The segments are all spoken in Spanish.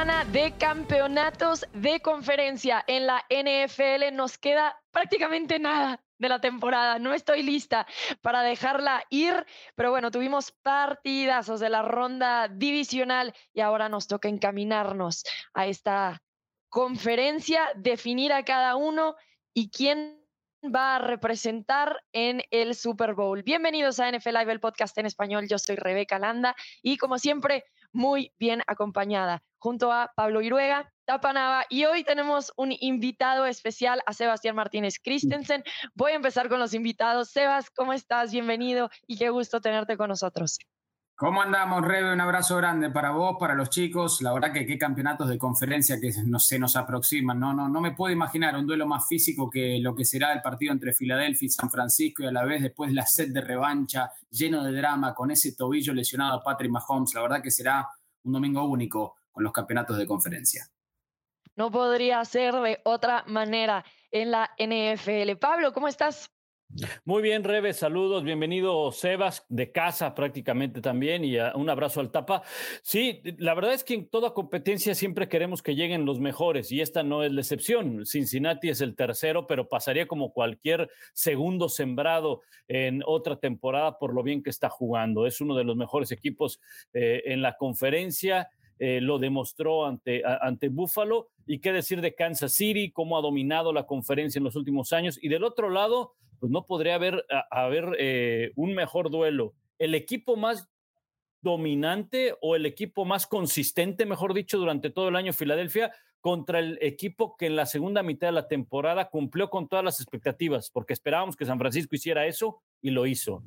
semana de campeonatos de conferencia en la NFL. Nos queda prácticamente nada de la temporada. No estoy lista para dejarla ir, pero bueno, tuvimos partidazos de la ronda divisional y ahora nos toca encaminarnos a esta conferencia, definir a cada uno y quién va a representar en el Super Bowl. Bienvenidos a NFL Live, el podcast en español. Yo soy Rebeca Landa y como siempre, muy bien acompañada junto a Pablo Iruega, Tapanava y hoy tenemos un invitado especial a Sebastián Martínez Christensen. Voy a empezar con los invitados. Sebas, ¿cómo estás? Bienvenido y qué gusto tenerte con nosotros. ¿Cómo andamos, Rebe? Un abrazo grande para vos, para los chicos. La verdad que qué campeonatos de conferencia que se nos aproximan. No, no, no me puedo imaginar un duelo más físico que lo que será el partido entre Filadelfia y San Francisco y a la vez después la set de revancha lleno de drama con ese tobillo lesionado a Patrick Mahomes. La verdad que será un domingo único con los campeonatos de conferencia. No podría ser de otra manera en la NFL. Pablo, ¿cómo estás? Muy bien, Rebe, saludos, bienvenido Sebas, de casa prácticamente también, y un abrazo al tapa. Sí, la verdad es que en toda competencia siempre queremos que lleguen los mejores, y esta no es la excepción. Cincinnati es el tercero, pero pasaría como cualquier segundo sembrado en otra temporada por lo bien que está jugando. Es uno de los mejores equipos eh, en la conferencia. Eh, lo demostró ante, ante Buffalo. Y qué decir de Kansas City, cómo ha dominado la conferencia en los últimos años. Y del otro lado, pues no podría haber, haber eh, un mejor duelo. El equipo más dominante o el equipo más consistente, mejor dicho, durante todo el año Filadelfia contra el equipo que en la segunda mitad de la temporada cumplió con todas las expectativas, porque esperábamos que San Francisco hiciera eso y lo hizo.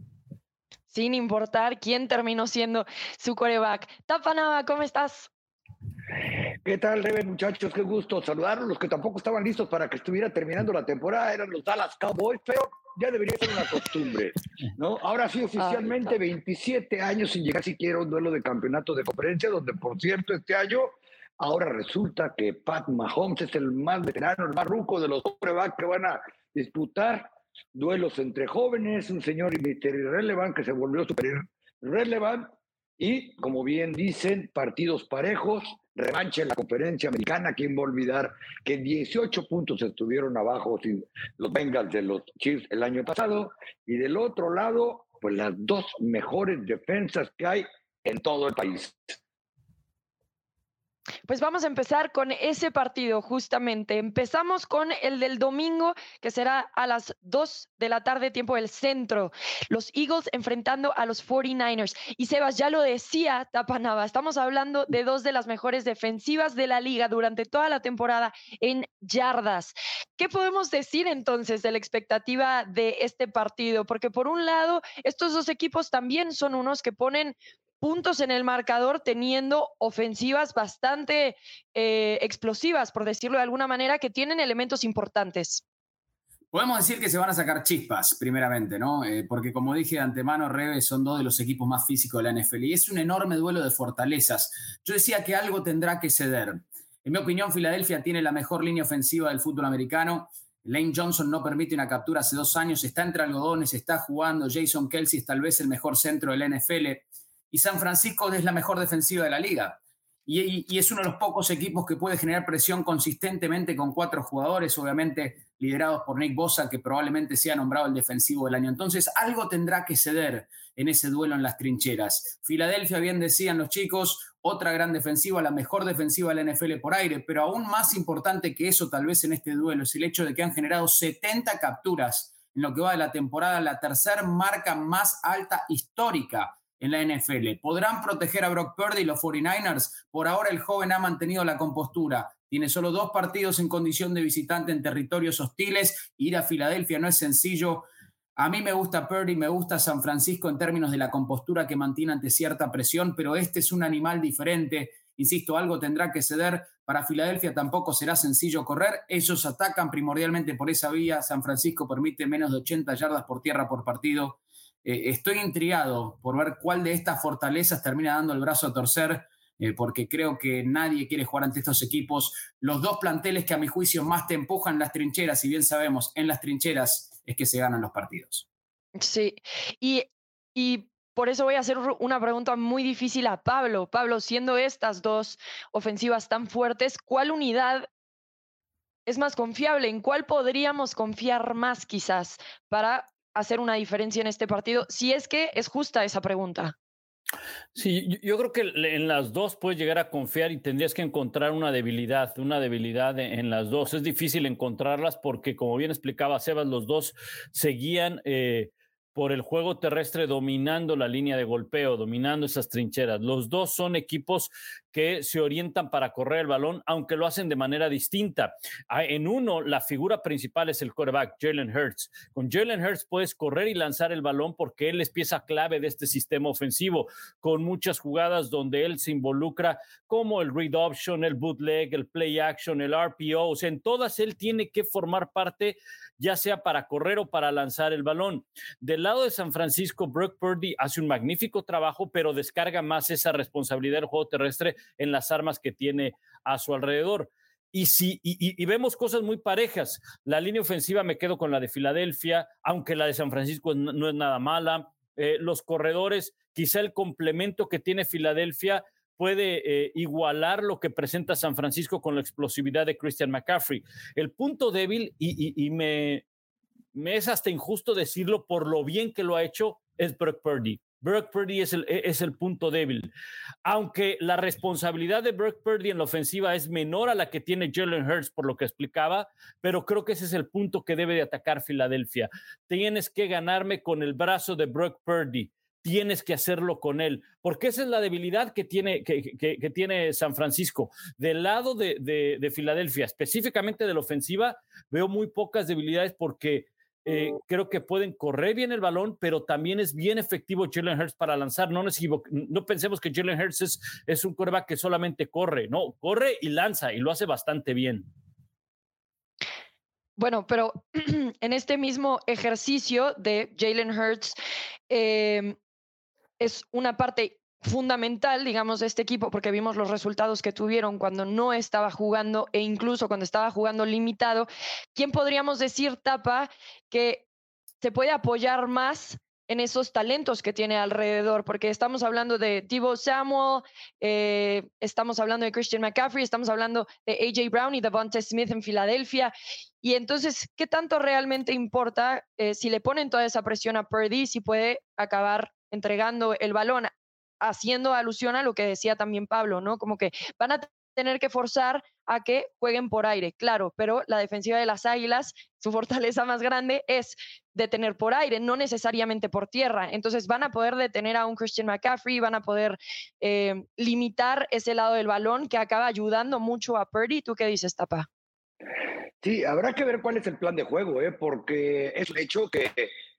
Sin importar quién terminó siendo su coreback. Tapanaba, ¿cómo estás? ¿Qué tal, Rebe, muchachos? Qué gusto saludarlos. Los que tampoco estaban listos para que estuviera terminando la temporada eran los Dallas Cowboys, pero ya debería ser una costumbre, ¿no? Ahora sí, oficialmente 27 años sin llegar siquiera a un duelo de campeonato de conferencia, donde, por cierto, este año ahora resulta que Pat Mahomes es el más veterano, el más ruco de los quarterbacks que van a disputar duelos entre jóvenes, un señor irrelevant que se volvió super relevant y, como bien dicen, partidos parejos, revancha en la conferencia americana. ¿Quién va a olvidar que 18 puntos estuvieron abajo los Bengals de los Chiefs el año pasado? Y del otro lado, pues las dos mejores defensas que hay en todo el país. Pues vamos a empezar con ese partido justamente. Empezamos con el del domingo, que será a las 2 de la tarde, tiempo del centro. Los Eagles enfrentando a los 49ers. Y Sebas ya lo decía, Tapanaba, estamos hablando de dos de las mejores defensivas de la liga durante toda la temporada en yardas. ¿Qué podemos decir entonces de la expectativa de este partido? Porque por un lado, estos dos equipos también son unos que ponen puntos en el marcador teniendo ofensivas bastante eh, explosivas, por decirlo de alguna manera, que tienen elementos importantes. Podemos decir que se van a sacar chispas, primeramente, ¿no? Eh, porque como dije de antemano, Reves son dos de los equipos más físicos de la NFL y es un enorme duelo de fortalezas. Yo decía que algo tendrá que ceder. En mi opinión, Filadelfia tiene la mejor línea ofensiva del fútbol americano. Lane Johnson no permite una captura hace dos años, está entre algodones, está jugando. Jason Kelsey es tal vez el mejor centro de la NFL y San Francisco es la mejor defensiva de la liga. Y, es uno de los pocos equipos que puede generar presión consistentemente con cuatro jugadores, obviamente liderados por Nick Bosa, que probablemente sea nombrado el defensivo del año. Entonces, algo tendrá que ceder en ese duelo en las trincheras. Filadelfia, bien decían los chicos, otra gran defensiva, la mejor defensiva de la NFL por aire, pero aún más importante que eso, tal vez en este duelo, es el hecho de que han generado 70 capturas en lo que va de la temporada, la tercera marca más alta histórica en la NFL. ¿Podrán proteger a Brock Purdy y los 49ers? Por ahora el joven ha mantenido la compostura. Tiene solo dos partidos en condición de visitante en territorios hostiles. Ir a Filadelfia no es sencillo. A mí me gusta Purdy, me gusta San Francisco en términos de la compostura que mantiene ante cierta presión, pero este es un animal diferente. Insisto, algo tendrá que ceder. Para Filadelfia tampoco será sencillo correr. Ellos atacan primordialmente por esa vía. San Francisco permite menos de 80 yardas por tierra por partido. Eh, estoy intrigado por ver cuál de estas fortalezas termina dando el brazo a torcer, eh, porque creo que nadie quiere jugar ante estos equipos. Los dos planteles que a mi juicio más te empujan las trincheras, si bien sabemos, en las trincheras es que se ganan los partidos. Sí, y, y por eso voy a hacer una pregunta muy difícil a Pablo. Pablo, siendo estas dos ofensivas tan fuertes, ¿cuál unidad es más confiable? ¿En cuál podríamos confiar más quizás para hacer una diferencia en este partido? Si es que es justa esa pregunta. Sí, yo creo que en las dos puedes llegar a confiar y tendrías que encontrar una debilidad, una debilidad en las dos. Es difícil encontrarlas porque, como bien explicaba Sebas, los dos seguían eh, por el juego terrestre dominando la línea de golpeo, dominando esas trincheras. Los dos son equipos que se orientan para correr el balón, aunque lo hacen de manera distinta. Ah, en uno, la figura principal es el quarterback, Jalen Hurts. Con Jalen Hurts puedes correr y lanzar el balón porque él es pieza clave de este sistema ofensivo, con muchas jugadas donde él se involucra, como el read option, el bootleg, el play action, el RPO. O sea, en todas él tiene que formar parte, ya sea para correr o para lanzar el balón. Del lado de San Francisco, Brooke Purdy hace un magnífico trabajo, pero descarga más esa responsabilidad del juego terrestre en las armas que tiene a su alrededor. Y, si, y, vemos cosas muy parejas. La línea ofensiva me quedo con la de Filadelfia, aunque la de San Francisco no, es nada mala. Eh, los corredores, quizá el complemento que tiene Filadelfia puede eh, igualar lo que presenta San Francisco con la explosividad de Christian McCaffrey. El punto débil, y, me, es hasta injusto decirlo por lo bien que lo ha hecho, es Brock Purdy. Brock Purdy es el, es el punto débil. Aunque la responsabilidad de Brock Purdy en la ofensiva es menor a la que tiene Jalen Hurts, por lo que explicaba, pero creo que ese es el punto que debe de atacar Filadelfia. Tienes que ganarme con el brazo de Brock Purdy. Tienes que hacerlo con él, porque esa es la debilidad que tiene, que, que, tiene San Francisco. Del lado de, de, de Filadelfia, específicamente de la ofensiva, veo muy pocas debilidades porque eh, creo que pueden correr bien el balón, pero también es bien efectivo Jalen Hurts para lanzar. No, no pensemos que Jalen Hurts es, es un quarterback que solamente corre, no, corre y lanza y lo hace bastante bien. Bueno, pero en este mismo ejercicio de Jalen Hurts em, es una parte fundamental, digamos, de este equipo, porque vimos los resultados que tuvieron cuando no estaba jugando e incluso cuando estaba jugando limitado. ¿Quién podríamos decir, Tapa, que se puede apoyar más en esos talentos que tiene alrededor? Porque estamos hablando de Tibo Samuel, eh, estamos hablando de Christian McCaffrey, estamos hablando de AJ Brown y Devonta Smith en Filadelfia. Y entonces, ¿qué tanto realmente importa eh, si le ponen toda esa presión a Purdy, si puede acabar entregando el balón? Haciendo alusión a lo que decía también Pablo, ¿no? Como que van a tener que forzar a que jueguen por aire, claro, pero la defensiva de las Águilas, su fortaleza más grande es detener por aire, no necesariamente por tierra. Entonces van a poder detener a un Christian McCaffrey, van a poder eh, limitar ese lado del balón que acaba ayudando mucho a Purdy. ¿Tú qué dices, Tapa? Sí, habrá que ver cuál es el plan de juego, ¿eh? porque es un hecho que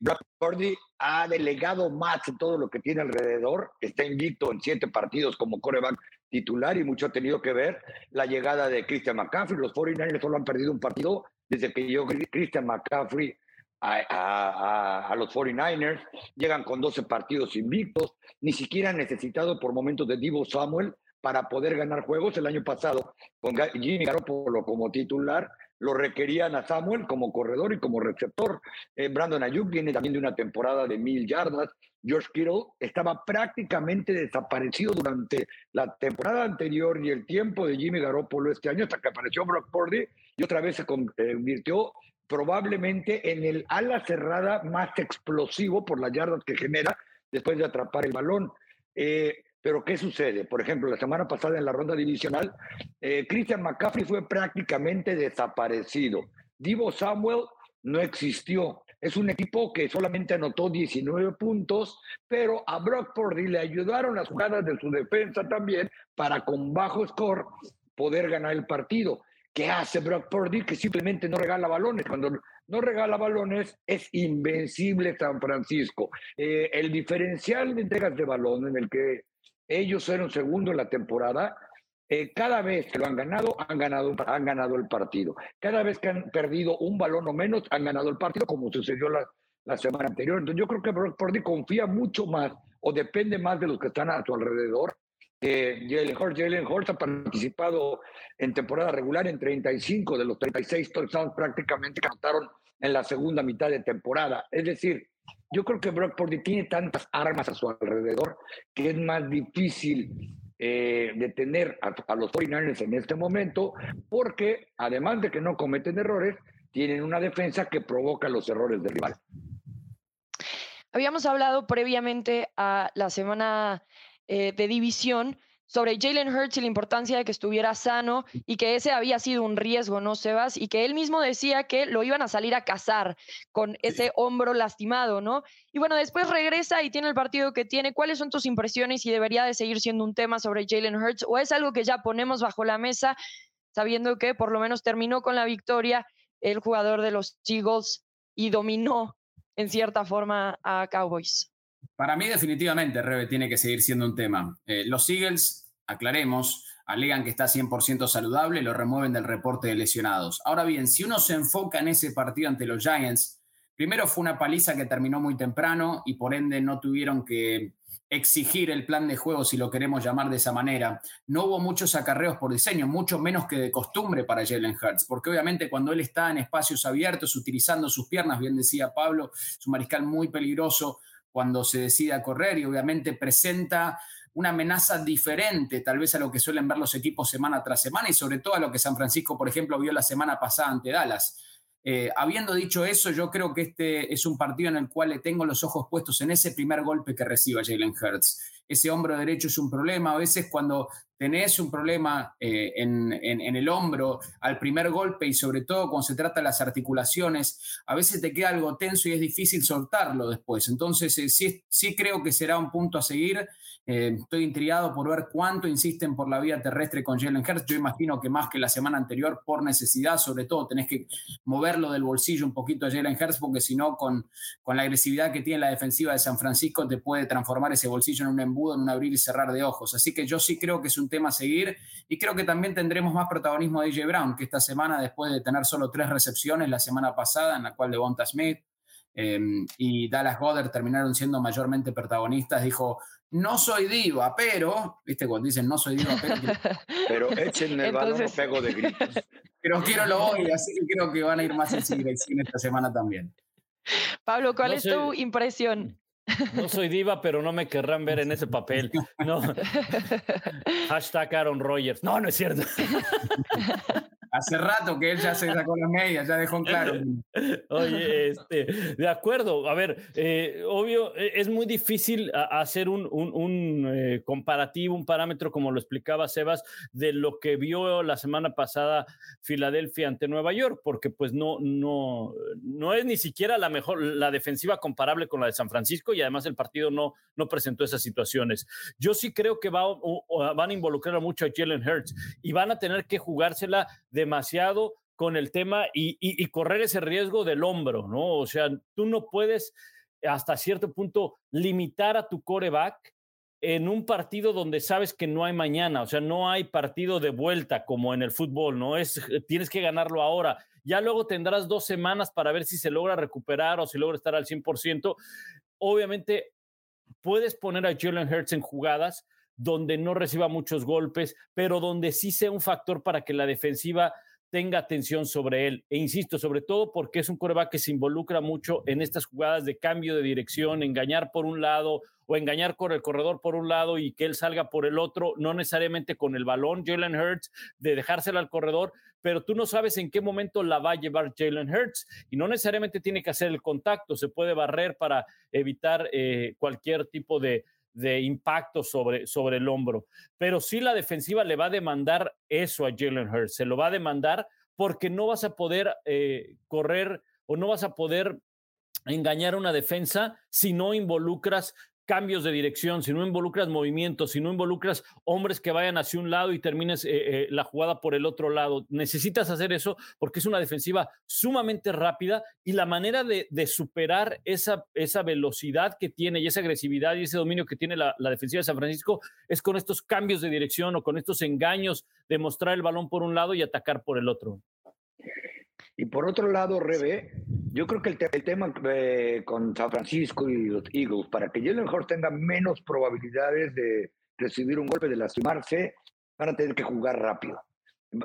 Brock Purdy ha delegado más todo lo que tiene alrededor. Está invicto en siete partidos como coreback titular y mucho ha tenido que ver la llegada de Christian McCaffrey. Los 49ers solo han perdido un partido desde que llegó Christian McCaffrey a, a, los 49ers. Llegan con 12 partidos invictos. Ni siquiera han necesitado por momentos de Divo Samuel para poder ganar juegos. El año pasado, con Jimmy Garoppolo como titular, lo requerían a Samuel como corredor y como receptor. Eh, Brandon Ayuk viene también de una temporada de mil yardas. George Kittle estaba prácticamente desaparecido durante la temporada anterior y el tiempo de Jimmy Garoppolo este año hasta que apareció Brock Purdy y otra vez se convirtió probablemente en el ala cerrada más explosivo por las yardas que genera después de atrapar el balón. Eh, pero ¿qué sucede? Por ejemplo, la semana pasada en la ronda divisional, eh, Christian McCaffrey fue prácticamente desaparecido. Divo Samuel no existió. Es un equipo que solamente anotó 19 puntos, pero a Brock Purdy le ayudaron las jugadas de su defensa también para con bajo score poder ganar el partido. ¿Qué hace Brock Purdy? Que simplemente no regala balones. Cuando no regala balones, es invencible San Francisco. Eh, el diferencial de entregas de balón en el que ellos fueron segundo en la temporada. Eh, cada vez que lo han ganado, han ganado, han ganado el partido. Cada vez que han perdido un balón o menos, han ganado el partido, como sucedió la, la semana anterior. Entonces, yo creo que Brock Purdy confía mucho más o depende más de los que están a su alrededor. Eh, Jalen Hurts, Jalen Hurts ha participado en temporada regular en 35 de los 36 touchdowns prácticamente que anotaron en la segunda mitad de temporada. Es decir, yo creo que Brock Purdy tiene tantas armas a su alrededor que es más difícil eh, detener a, los 49ers en este momento, porque además de que no cometen errores, tienen una defensa que provoca los errores del rival. Habíamos hablado previamente a la semana eh, de división sobre Jalen Hurts y la importancia de que estuviera sano y que ese había sido un riesgo, ¿no, Sebas? Y que él mismo decía que lo iban a salir a cazar con ese hombro lastimado, ¿no? Y bueno, después regresa y tiene el partido que tiene. ¿Cuáles son tus impresiones y debería de seguir siendo un tema sobre Jalen Hurts o es algo que ya ponemos bajo la mesa sabiendo que por lo menos terminó con la victoria el jugador de los Eagles y dominó en cierta forma a Cowboys? Para mí, definitivamente, Rebe tiene que seguir siendo un tema. Eh, los Eagles, aclaremos, alegan que está 100% saludable, lo remueven del reporte de lesionados. Ahora bien, si uno se enfoca en ese partido ante los Giants, primero fue una paliza que terminó muy temprano y por ende no tuvieron que exigir el plan de juego, si lo queremos llamar de esa manera. No hubo muchos acarreos por diseño, mucho menos que de costumbre para Jalen Hurts, porque obviamente cuando él está en espacios abiertos, utilizando sus piernas, bien decía Pablo, es un mariscal muy peligroso, cuando se decide a correr y obviamente presenta una amenaza diferente tal vez a lo que suelen ver los equipos semana tras semana y sobre todo a lo que San Francisco, por ejemplo, vio la semana pasada ante Dallas. Eh, habiendo dicho eso, yo creo que este es un partido en el cual le tengo los ojos puestos en ese primer golpe que reciba Jalen Hurts. Ese hombro derecho es un problema. A veces cuando tenés un problema eh, en, el hombro al primer golpe y sobre todo cuando se trata de las articulaciones, a veces te queda algo tenso y es difícil soltarlo después. Entonces, eh, sí, sí creo que será un punto a seguir. Eh, estoy intrigado por ver cuánto insisten por la vía terrestre con Jalen Hurts. Yo imagino que más que la semana anterior por necesidad, sobre todo tenés que moverlo del bolsillo un poquito a Jalen Hurts porque si no, con, con la agresividad que tiene la defensiva de San Francisco, te puede transformar ese bolsillo en un embudo, en un abrir y cerrar de ojos. Así que yo sí creo que es un tema a seguir y creo que también tendremos más protagonismo de AJ Brown, que esta semana, después de tener solo tres recepciones la semana pasada, en la cual Devonta Smith, em, y Dallas Goddard terminaron siendo mayormente protagonistas, dijo, no soy diva, pero, viste, cuando dicen no soy diva, pero... pero échenme el balón, pego de gritos. Pero quiero lo hoy, así que creo que van a ir más en dirección esta semana también. Pablo, ¿cuál es tu impresión? No soy diva, pero no me querrán ver en ese papel. No. Hashtag Aaron Rodgers. No, no es cierto. Hace rato que él ya se sacó las medias, ya dejó en claro. Oye, este, de acuerdo. A ver, eh, obvio, e, es muy difícil hacer un, un, eh, comparativo, un parámetro, como lo explicaba Sebas, de lo que vio la semana pasada Filadelfia ante Nueva York, porque pues no, no, no es ni siquiera la mejor, la defensiva comparable con la de San Francisco y además el partido no, no presentó esas situaciones. Yo sí creo que va, van a involucrar mucho a Jalen Hurts y van a tener que jugársela de demasiado con el tema y, correr ese riesgo del hombro, ¿no? O sea, tú no puedes hasta cierto punto limitar a tu coreback en un partido donde sabes que no hay mañana, o sea, no hay partido de vuelta como en el fútbol, ¿no? Es, tienes que ganarlo ahora. Ya luego tendrás dos semanas para ver si se logra recuperar o si logra estar al 100%. Obviamente, puedes poner a Jalen Hurts en jugadas donde no reciba muchos golpes, pero donde sí sea un factor para que la defensiva tenga atención sobre él. E insisto, sobre todo porque es un coreback que se involucra mucho en estas jugadas de cambio de dirección, engañar por un lado o engañar con el corredor por un lado y que él salga por el otro, no necesariamente con el balón, Jalen Hurts, de dejársela al corredor, pero tú no sabes en qué momento la va a llevar Jalen Hurts y no necesariamente tiene que hacer el contacto, se puede barrer para evitar eh, cualquier tipo de, de impacto sobre, sobre el hombro. Pero sí la defensiva le va a demandar eso a Jalen Hurts, se lo va a demandar porque no vas a poder eh, correr o no vas a poder engañar a una defensa si no involucras cambios de dirección, si no involucras movimientos, si no involucras hombres que vayan hacia un lado y termines eh, eh, la jugada por el otro lado. Necesitas hacer eso porque es una defensiva sumamente rápida y la manera de, superar esa, esa, velocidad que tiene y esa agresividad y ese dominio que tiene la, la, defensiva de San Francisco es con estos cambios de dirección o con estos engaños de mostrar el balón por un lado y atacar por el otro. Y por otro lado, Rebe, yo creo que el, tema eh, con San Francisco y los Eagles, para que Jalen Hurts tenga menos probabilidades de recibir un golpe, de lastimarse, van a tener que jugar rápido.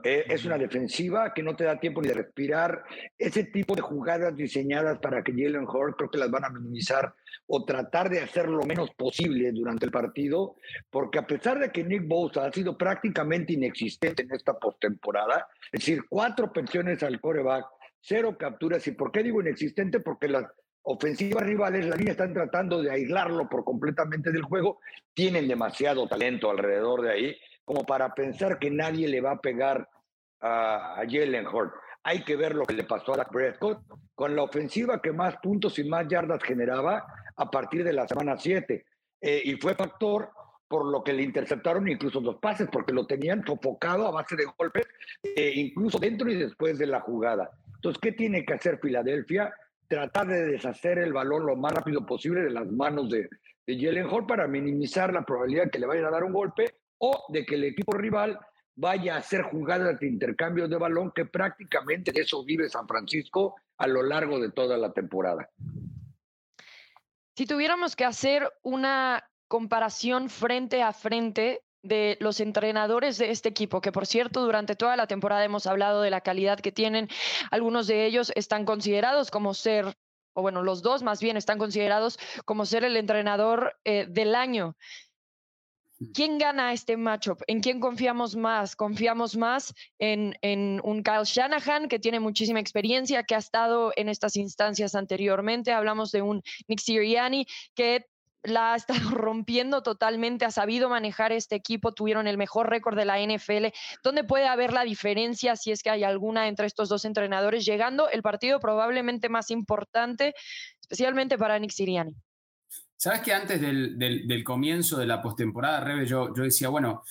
Eh, es una defensiva que no te da tiempo ni de respirar. Ese tipo de jugadas diseñadas para que Jalen Hurts creo que las van a minimizar o tratar de hacer lo menos posible durante el partido, porque a pesar de que Nick Bosa ha sido prácticamente inexistente en esta postemporada, es decir, cuatro pensiones al coreback, cero capturas. ¿Y por qué digo inexistente? Porque las ofensivas rivales, la línea están tratando de aislarlo por completamente del juego, tienen demasiado talento alrededor de ahí como para pensar que nadie le va a pegar a, Jalen Hurt. Hay que ver lo que le pasó a la Prescott con la ofensiva que más puntos y más yardas generaba a partir de la semana 7. Eh, y fue factor por lo que le interceptaron incluso dos pases, porque lo tenían sofocado a base de golpes, eh, incluso dentro y después de la jugada. Entonces, ¿qué tiene que hacer Filadelfia? Tratar de deshacer el balón lo más rápido posible de las manos de, de Jalen Hall para minimizar la probabilidad que le vayan a dar un golpe o de que el equipo rival vaya a hacer jugadas de intercambio de balón, que prácticamente de eso vive San Francisco a lo largo de toda la temporada. Si tuviéramos que hacer una comparación frente a frente de los entrenadores de este equipo, que por cierto durante toda la temporada hemos hablado de la calidad que tienen, algunos de ellos están considerados como ser, o bueno, los dos más bien están considerados como ser el entrenador eh, del año. ¿Quién gana este matchup? ¿En quién confiamos más? Confiamos más en, en, un Kyle Shanahan que tiene muchísima experiencia, que ha estado en estas instancias anteriormente. Hablamos de un Nick Sirianni que la ha estado rompiendo totalmente, ha sabido manejar este equipo, tuvieron el mejor récord de la NFL. ¿Dónde puede haber la diferencia si es que hay alguna entre estos dos entrenadores? Llegando el partido probablemente más importante, especialmente para Nick Sirianni. Sabes que antes del, comienzo de la postemporada, Rebe, yo, yo decía, bueno,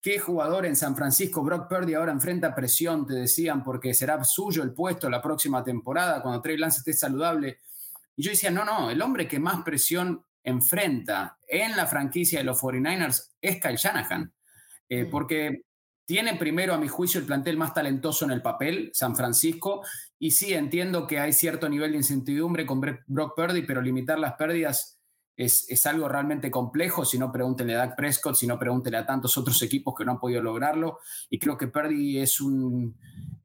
¿qué jugador en San Francisco, Brock Purdy, ahora enfrenta presión? Te decían, porque será suyo el puesto la próxima temporada, cuando Trey Lance esté saludable. Y yo decía, no, no, el hombre que más presión enfrenta en la franquicia de los 49ers es Kyle Shanahan. Eh, mm. Porque tiene primero, a mi juicio, el plantel más talentoso en el papel, San Francisco, y sí entiendo que hay cierto nivel de incertidumbre con Brock Purdy, pero limitar las pérdidas es, algo realmente complejo. Si no, pregúntenle a Dak Prescott, si no, pregúntenle a tantos otros equipos que no han podido lograrlo. Y creo que Purdy es un,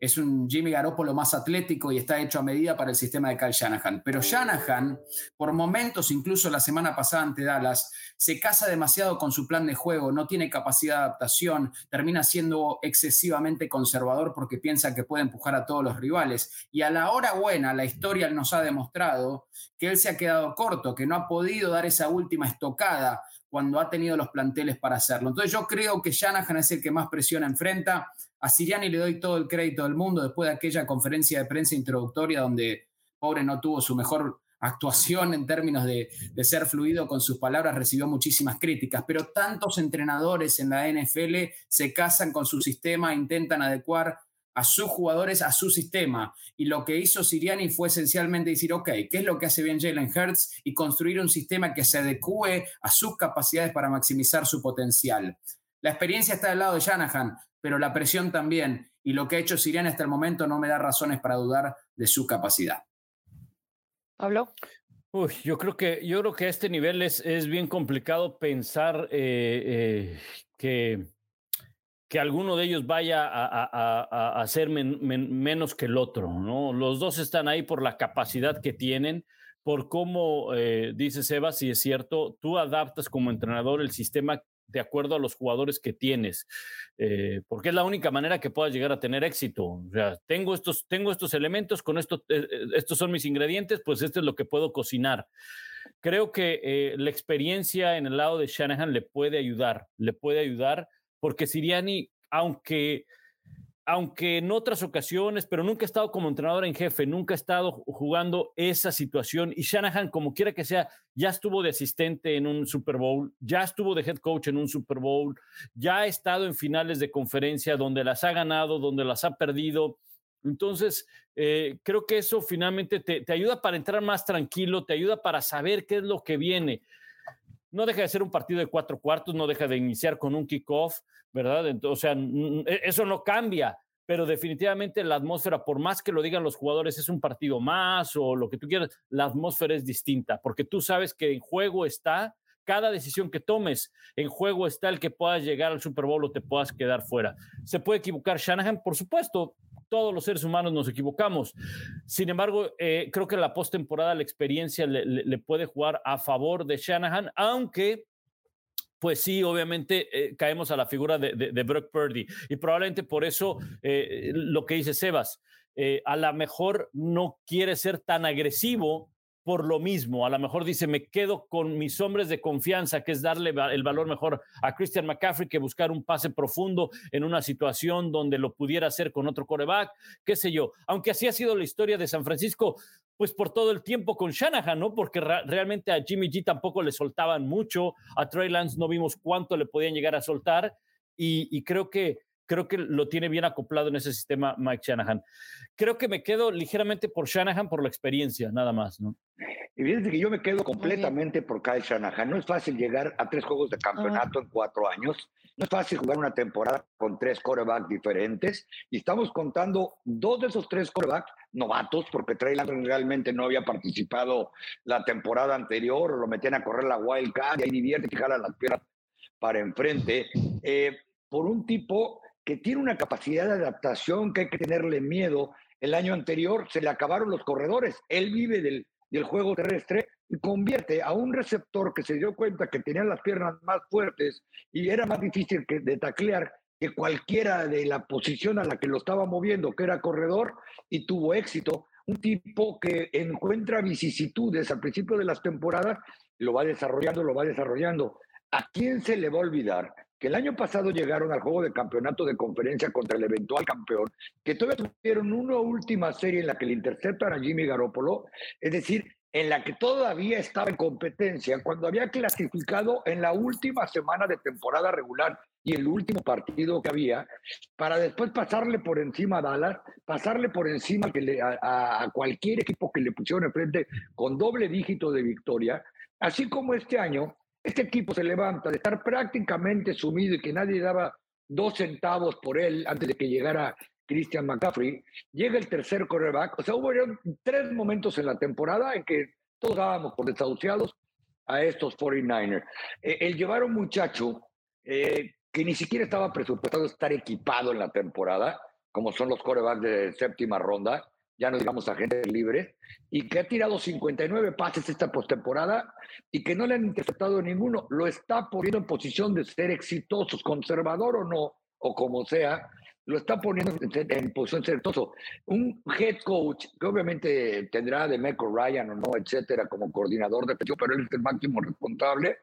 es un Jimmy Garoppolo más atlético y está hecho a medida para el sistema de Kyle Shanahan. Pero Shanahan, por momentos, incluso la semana pasada ante Dallas, se casa demasiado con su plan de juego, no tiene capacidad de adaptación, termina siendo excesivamente conservador porque piensa que puede empujar a todos los rivales. Y a la hora buena, la historia nos ha demostrado que él se ha quedado corto, que no ha podido dar esa última estocada cuando ha tenido los planteles para hacerlo. Entonces yo creo que Shanahan es el que más presión enfrenta. A Siriani le doy todo el crédito del mundo después de aquella conferencia de prensa introductoria donde pobre no tuvo su mejor actuación en términos de, ser fluido con sus palabras, recibió muchísimas críticas, pero tantos entrenadores en la NFL se casan con su sistema, intentan adecuar a sus jugadores, a su sistema. Y lo que hizo Siriani fue esencialmente decir, ok, ¿qué es lo que hace bien Jalen Hurts? Y construir un sistema que se adecue a sus capacidades para maximizar su potencial. La experiencia está del lado de Shanahan, pero la presión también. Y lo que ha hecho Siriani hasta el momento no me da razones para dudar de su capacidad. Pablo. Uy, yo creo que, yo creo que a este nivel es, es bien complicado pensar eh, eh, que que alguno de ellos vaya a, ser menos que el otro, ¿no? Los dos están ahí por la capacidad que tienen, por cómo, eh, dice Sebas, si es cierto, tú adaptas como entrenador el sistema de acuerdo a los jugadores que tienes, eh, porque es la única manera que puedas llegar a tener éxito. Tengo estos, tengo estos elementos, con esto, eh, estos son mis ingredientes, pues esto es lo que puedo cocinar. Creo que la experiencia en el lado de Shanahan le puede ayudar, le puede ayudar porque Siriani, aunque, aunque en otras ocasiones, pero nunca ha estado como entrenador en jefe, nunca ha estado jugando esa situación. Y Shanahan, como quiera que sea, ya estuvo de asistente en un Super Bowl, ya estuvo de head coach en un Super Bowl, ya ha estado en finales de conferencia donde las ha ganado, donde las ha perdido. Entonces, eh, creo que eso finalmente te, te, ayuda para entrar más tranquilo, te ayuda para saber qué es lo que viene no deja de ser un partido de cuatro cuartos, no deja de iniciar con un kickoff, ¿verdad? o sea, e, eso no cambia, pero definitivamente la atmósfera, por más que lo digan los jugadores, es un partido más o lo que tú quieras, la atmósfera es distinta, porque tú sabes que en juego está cada decisión que tomes en juego está el que puedas llegar al Super Bowl o te puedas quedar fuera. ¿Se puede equivocar Shanahan? Por supuesto, todos los seres humanos nos equivocamos. Sin embargo, eh, creo que la postemporada, la experiencia le, puede jugar a favor de Shanahan, aunque pues sí, obviamente eh, caemos a la figura de, Brock Purdy. Y probablemente por eso eh, lo que dice Sebas, a lo mejor no quiere ser tan agresivo por lo mismo. A lo mejor dice, me quedo con mis hombres de confianza, que es darle el valor mejor a Christian McCaffrey que buscar un pase profundo en una situación donde lo pudiera hacer con otro coreback, qué sé yo. Aunque así ha sido la historia de San Francisco, pues por todo el tiempo con Shanahan, ¿no? Porque realmente a Jimmy G tampoco le soltaban mucho, a Trey Lance no vimos cuánto le podían llegar a soltar y creo que creo que lo tiene bien acoplado en ese sistema Mike Shanahan. Creo que me quedo ligeramente por Shanahan por la experiencia, nada más, ¿no? Y fíjense que yo me quedo completamente por Kyle Shanahan. No es fácil llegar a tres juegos de campeonato en cuatro años. No es fácil jugar una temporada con tres corebacks diferentes. Y estamos contando dos de esos tres corebacks novatos, porque Trey Lance realmente no había participado la temporada anterior, lo metían a correr la wild card y ahí divierte y jala las piernas para enfrente. Eh, por un tipo que tiene una capacidad de adaptación que hay que tenerle miedo. El año anterior se le acabaron los corredores. Él vive del, del juego terrestre y convierte a un receptor que se dio cuenta que tenía las piernas más fuertes y era más difícil que, de taclear que cualquiera de la posición a la que lo estaba moviendo, que era corredor, y tuvo éxito. Un tipo que encuentra vicisitudes al principio de las temporadas, lo va desarrollando, lo va desarrollando. ¿A quién se le va a olvidar que el año pasado llegaron al juego de campeonato de conferencia contra el eventual campeón, que todavía tuvieron una última serie en la que le interceptan a Jimmy Garoppolo, es decir, en la que todavía estaba en competencia, cuando había clasificado en la última semana de temporada regular y el último partido que había, para después pasarle por encima a Dallas, pasarle por encima a, a, cualquier equipo que le pusieron enfrente con doble dígito de victoria, así como este año este equipo se levanta de estar prácticamente sumido y que nadie daba dos centavos por él antes de que llegara Christian McCaffrey. Llega el tercer quarterback. O sea, hubo tres momentos en la temporada en que todos dábamos por desahuciados a estos 49ers. Eh, el llevar a un muchacho eh, que ni siquiera estaba presupuestado estar equipado en la temporada, como son los quarterbacks de séptima ronda, ya no digamos agentes libres, y que ha tirado 59 pases esta postemporada y que no le han interceptado ninguno, lo está poniendo en posición de ser exitosos, conservador o no, o como sea, lo está poniendo en, posición de ser exitoso. Un head coach, que obviamente tendrá de Meco Ryan o no, etcétera, como coordinador de pero él es el máximo responsable,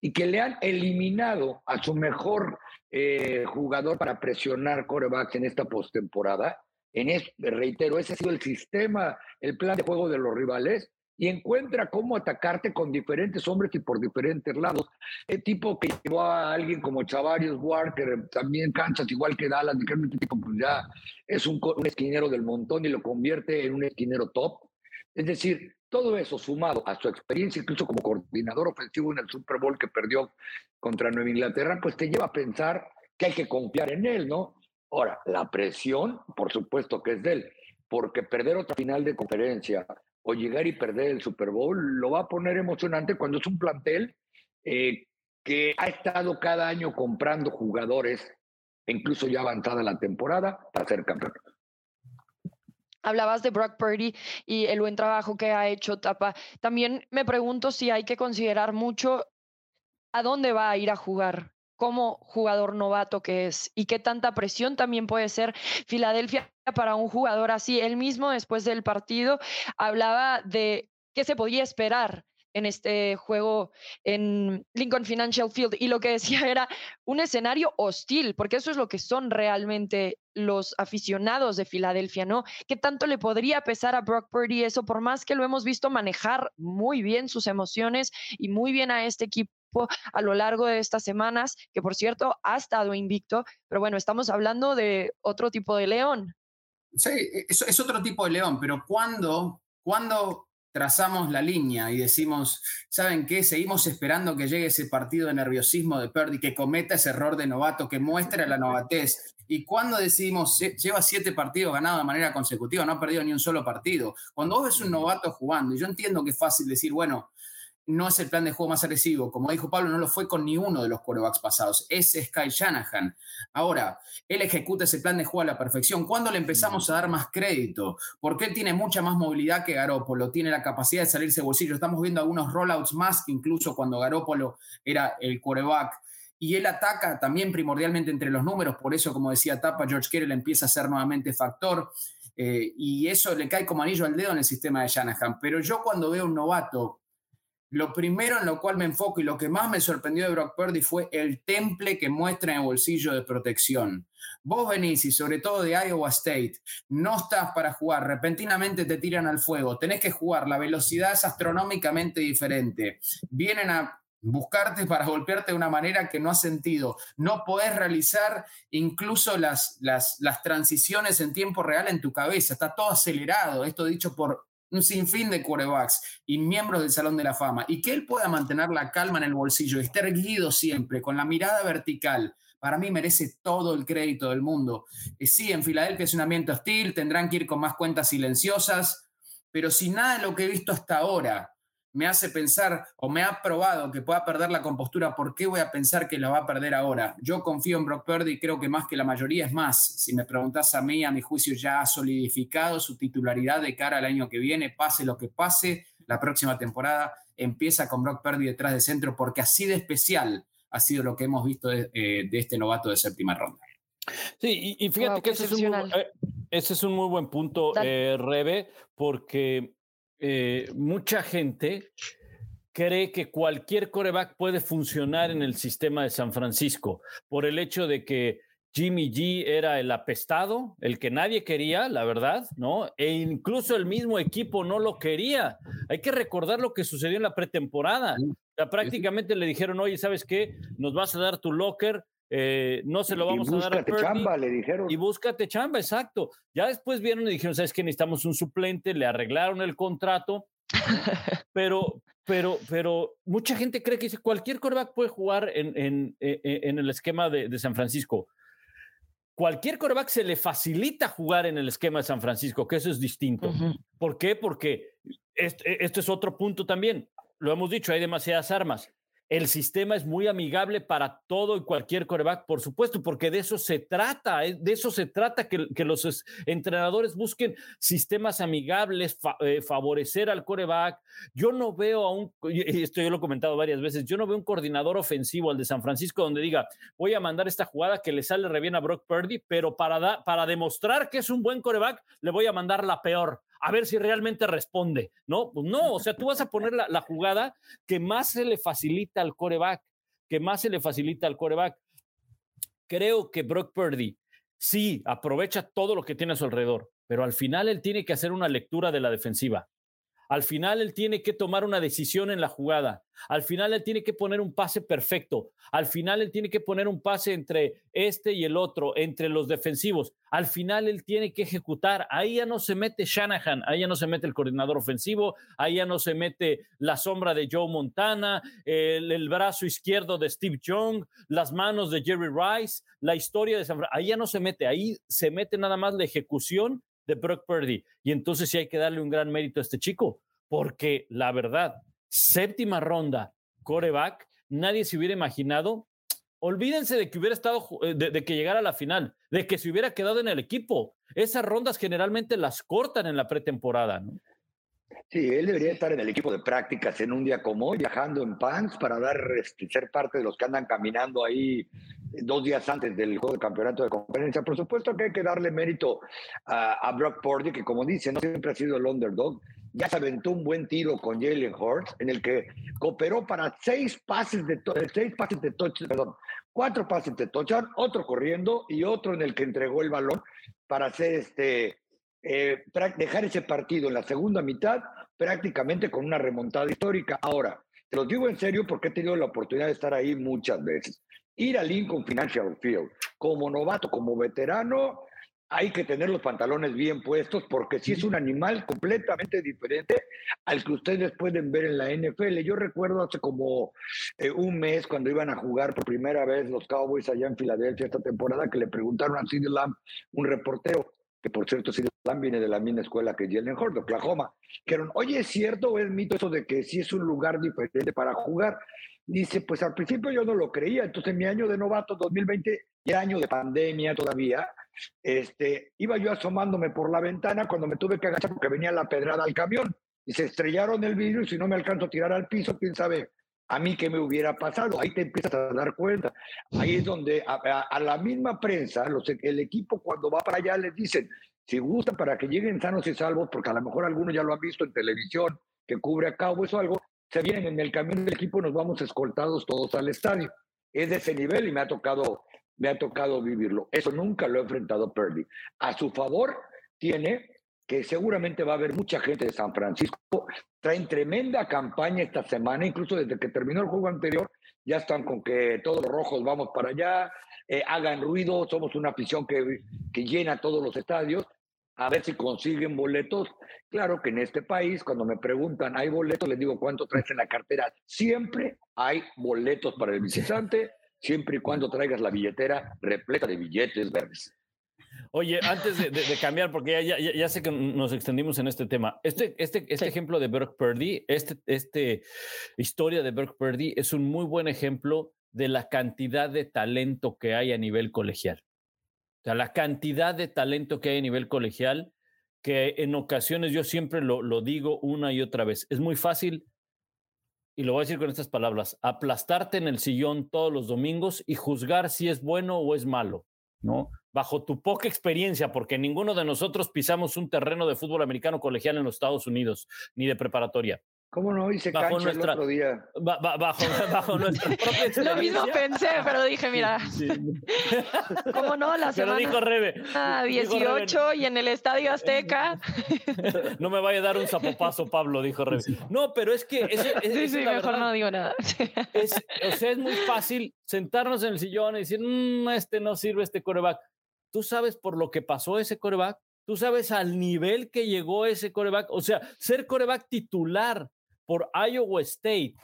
y que le han eliminado a su mejor eh, jugador para presionar corebacks en esta postemporada en este, reitero, ese ha sido el sistema, el plan de juego de los rivales, y encuentra cómo atacarte con diferentes hombres y por diferentes lados. El tipo que llevó a alguien como Chavarius Walker, también Kansas, igual que Dallas, pues ya es un esquinero del montón y lo convierte en un esquinero top. Es decir, todo eso sumado a su experiencia, incluso como coordinador ofensivo en el Super Bowl que perdió contra Nueva Inglaterra, pues te lleva a pensar que hay que confiar en él, ¿no? Ahora, la presión, por supuesto que es de él, porque perder otra final de conferencia o llegar y perder el Super Bowl lo va a poner emocionante cuando es un plantel eh, que ha estado cada año comprando jugadores, incluso ya avanzada la temporada, para ser campeón. Hablabas de Brock Purdy y el buen trabajo que ha hecho Tapa. También me pregunto si hay que considerar mucho a dónde va a ir a jugar como jugador novato que es y qué tanta presión también puede ser Filadelfia para un jugador así. Él mismo después del partido hablaba de qué se podía esperar en este juego en Lincoln Financial Field y lo que decía era un escenario hostil, porque eso es lo que son realmente los aficionados de Filadelfia, ¿no? ¿Qué tanto le podría pesar a Brock Purdy eso, por más que lo hemos visto manejar muy bien sus emociones y muy bien a este equipo? A lo largo de estas semanas, que por cierto ha estado invicto, pero bueno, estamos hablando de otro tipo de león. Sí, es, es otro tipo de león, pero cuando, cuando trazamos la línea y decimos, ¿saben qué? Seguimos esperando que llegue ese partido de nerviosismo de Purdy, que cometa ese error de novato, que muestre la novatez. Y cuando decidimos, lleva siete partidos ganados de manera consecutiva, no ha perdido ni un solo partido. Cuando vos ves un novato jugando, y yo entiendo que es fácil decir, bueno, no es el plan de juego más agresivo. Como dijo Pablo, no lo fue con ni uno de los quarterbacks pasados. Ese es Kyle Shanahan. Ahora, él ejecuta ese plan de juego a la perfección. ¿Cuándo le empezamos a dar más crédito? Porque él tiene mucha más movilidad que Garópolo, tiene la capacidad de salirse de bolsillo. Estamos viendo algunos rollouts más que incluso cuando Garópolo era el quarterback. Y él ataca también primordialmente entre los números, por eso, como decía Tapa, George Kittle empieza a ser nuevamente factor. Eh, y eso le cae como anillo al dedo en el sistema de Shanahan. Pero yo cuando veo un novato lo primero en lo cual me enfoco y lo que más me sorprendió de Brock Purdy fue el temple que muestra en el bolsillo de protección. Vos venís y sobre todo de Iowa State, no estás para jugar, repentinamente te tiran al fuego, tenés que jugar, la velocidad es astronómicamente diferente. Vienen a buscarte para golpearte de una manera que no has sentido. No podés realizar incluso las, las, las transiciones en tiempo real en tu cabeza, está todo acelerado, esto dicho por un sinfín de quarterbacks y miembros del Salón de la Fama, y que él pueda mantener la calma en el bolsillo y estar erguido siempre, con la mirada vertical, para mí merece todo el crédito del mundo. Eh, sí, en Filadelfia es un ambiente hostil, tendrán que ir con más cuentas silenciosas, pero si nada de lo que he visto hasta ahora me hace pensar o me ha probado que pueda perder la compostura, ¿por qué voy a pensar que la va a perder ahora? Yo confío en Brock Purdy, creo que más que la mayoría es más. Si me preguntas a mí, a mi juicio ya ha solidificado su titularidad de cara al año que viene, pase lo que pase, la próxima temporada empieza con Brock Purdy detrás de centro porque así de especial ha sido lo que hemos visto de, eh, este novato de séptima ronda. Sí, y, fíjate que ese es, un, eh, ese es, un, muy buen punto, eh, Rebe, porque eh, mucha gente cree que cualquier coreback puede funcionar en el sistema de San Francisco por el hecho de que Jimmy G era el apestado, el que nadie quería, la verdad, ¿no? E incluso el mismo equipo no lo quería. Hay que recordar lo que sucedió en la pretemporada. prácticamente le dijeron, oye, ¿sabes qué? Nos vas a dar tu locker, eh, no se lo vamos a dar a chamba, le dijeron. Y búscate chamba, exacto. Ya después vieron y dijeron, ¿sabes qué? Necesitamos un suplente, le arreglaron el contrato, pero, pero, pero mucha gente cree que cualquier coreback puede jugar en, en, e, e, en el esquema de, de, San Francisco. Cualquier coreback se le facilita jugar en el esquema de San Francisco, que eso es distinto. ¿Por qué? Porque este, esto es otro punto también. Lo hemos dicho, hay demasiadas armas. El sistema es muy amigable para todo y cualquier coreback, por supuesto, porque de eso se trata, eh, de eso se trata que, los entrenadores busquen sistemas amigables, eh, favorecer al coreback. Yo no veo a un, esto yo lo he comentado varias veces, yo no veo un coordinador ofensivo al de San Francisco donde diga, voy a mandar esta jugada que le sale re bien a Brock Purdy, pero para, para demostrar que es un buen coreback, le voy a mandar la peor a ver si realmente responde, ¿no? Pues no, o sea, tú vas a poner la, jugada que más se le facilita al coreback, que más se le facilita al coreback. Creo que Brock Purdy sí aprovecha todo lo que tiene a su alrededor, pero al final él tiene que hacer una lectura de la defensiva. Al final él tiene que tomar una decisión en la jugada. Al final él tiene que poner un pase perfecto. Al final él tiene que poner un pase entre este y el otro, entre los defensivos. Al final él tiene que ejecutar. Ahí ya no se mete Shanahan, ahí ya no se mete el coordinador ofensivo, ahí ya no se mete la sombra de Joe Montana, el, brazo izquierdo de Steve Young, las manos de Jerry Rice, la historia de San Francisco. Ahí ya no se mete, ahí se mete nada más la ejecución de Brock Purdy. Y entonces sí hay que darle un gran mérito a este chico, porque la verdad, séptima ronda, coreback, nadie se hubiera imaginado. Olvídense de que hubiera estado, eh, de, que llegara a la final, de que se hubiera quedado en el equipo. Esas rondas generalmente las cortan en la pretemporada, ¿no? Sí, él debería estar en el equipo de prácticas en un día como hoy, viajando en pants para dar, este, ser parte de los que andan caminando ahí dos días antes del juego de campeonato de conferencia. Por supuesto que hay que darle mérito a, Brock Purdy, que como dice, no siempre ha sido el underdog. Ya se aventó un buen tiro con Jalen Hurts, en el que cooperó para seis pases de eh, seis pases de touchdown, perdón, cuatro pases de touchdown, otro corriendo y otro en el que entregó el balón para hacer este eh, dejar ese partido en la segunda mitad prácticamente con una remontada histórica. Ahora, te lo digo en serio porque he tenido la oportunidad de estar ahí muchas veces. Ir a Lincoln Financial Field como novato, como veterano, hay que tener los pantalones bien puestos porque si es un animal completamente diferente al que ustedes pueden ver en la NFL. Yo recuerdo hace como eh, un mes cuando iban a jugar por primera vez los Cowboys allá en Filadelfia esta temporada que le preguntaron a Sid Lamb, un reportero, que por cierto, si viene de la misma escuela que Jalen Hurd, Oklahoma. Dijeron, oye, ¿es cierto o es mito eso de que sí es un lugar diferente para jugar? Dice, pues al principio yo no lo creía, entonces mi año de novato, 2020, y año de pandemia todavía, este, iba yo asomándome por la ventana cuando me tuve que agachar porque venía la pedrada al camión y se estrellaron el vidrio y si no me alcanzo a tirar al piso, quién sabe a mí qué me hubiera pasado. Ahí te empiezas a dar cuenta. Ahí es donde a, la misma prensa, los, el equipo cuando va para allá les dicen, si gustan para que lleguen sanos y salvos, porque a lo mejor algunos ya lo han visto en televisión, que cubre a cabo eso algo, se vienen en el camión del equipo nos vamos escoltados todos al estadio. Es de ese nivel y me ha tocado, me ha tocado vivirlo. Eso nunca lo ha enfrentado Purdy. A su favor tiene que seguramente va a haber mucha gente de San Francisco. Traen tremenda campaña esta semana, incluso desde que terminó el juego anterior, ya están con que todos los rojos vamos para allá, eh, hagan ruido, somos una afición que, que llena todos los estadios, a ver si consiguen boletos. Claro que en este país, cuando me preguntan, ¿hay boletos? Les digo, ¿cuánto traes en la cartera? Siempre hay boletos para el visitante, siempre y cuando traigas la billetera repleta de billetes verdes. Oye, antes de, cambiar, porque ya, ya, sé que nos extendimos en este tema, este, este, este ejemplo de Burke Purdy, este, este historia de Burke Purdy es un muy buen ejemplo de la cantidad de talento que hay a nivel colegial. O sea, la cantidad de talento que hay a nivel colegial, que en ocasiones yo siempre lo, lo digo una y otra vez, es muy fácil, y lo voy a decir con estas palabras, aplastarte en el sillón todos los domingos y juzgar si es bueno o es malo, ¿no? bajo tu poca experiencia, porque ninguno de nosotros pisamos un terreno de fútbol americano colegial en los Estados Unidos, ni de preparatoria. ¿Cómo no? Hice bajo cancha nuestra, el otro día. bajo, bajo nuestra propia Lo mismo pensé, pero dije, mira. ¿Cómo no? La semana pero dijo Rebe. 18 y en el Estadio Azteca. No me vaya a dar un zapopazo, Pablo, dijo Rebe. No, pero es que... sí, sí, mejor no digo nada. Es, o sea, es muy fácil sentarnos en el sillón y decir, mmm, este no sirve, este coreback ¿Tú sabes por lo que pasó ese coreback? ¿Tú sabes al nivel que llegó ese coreback? O sea, ser coreback titular por Iowa State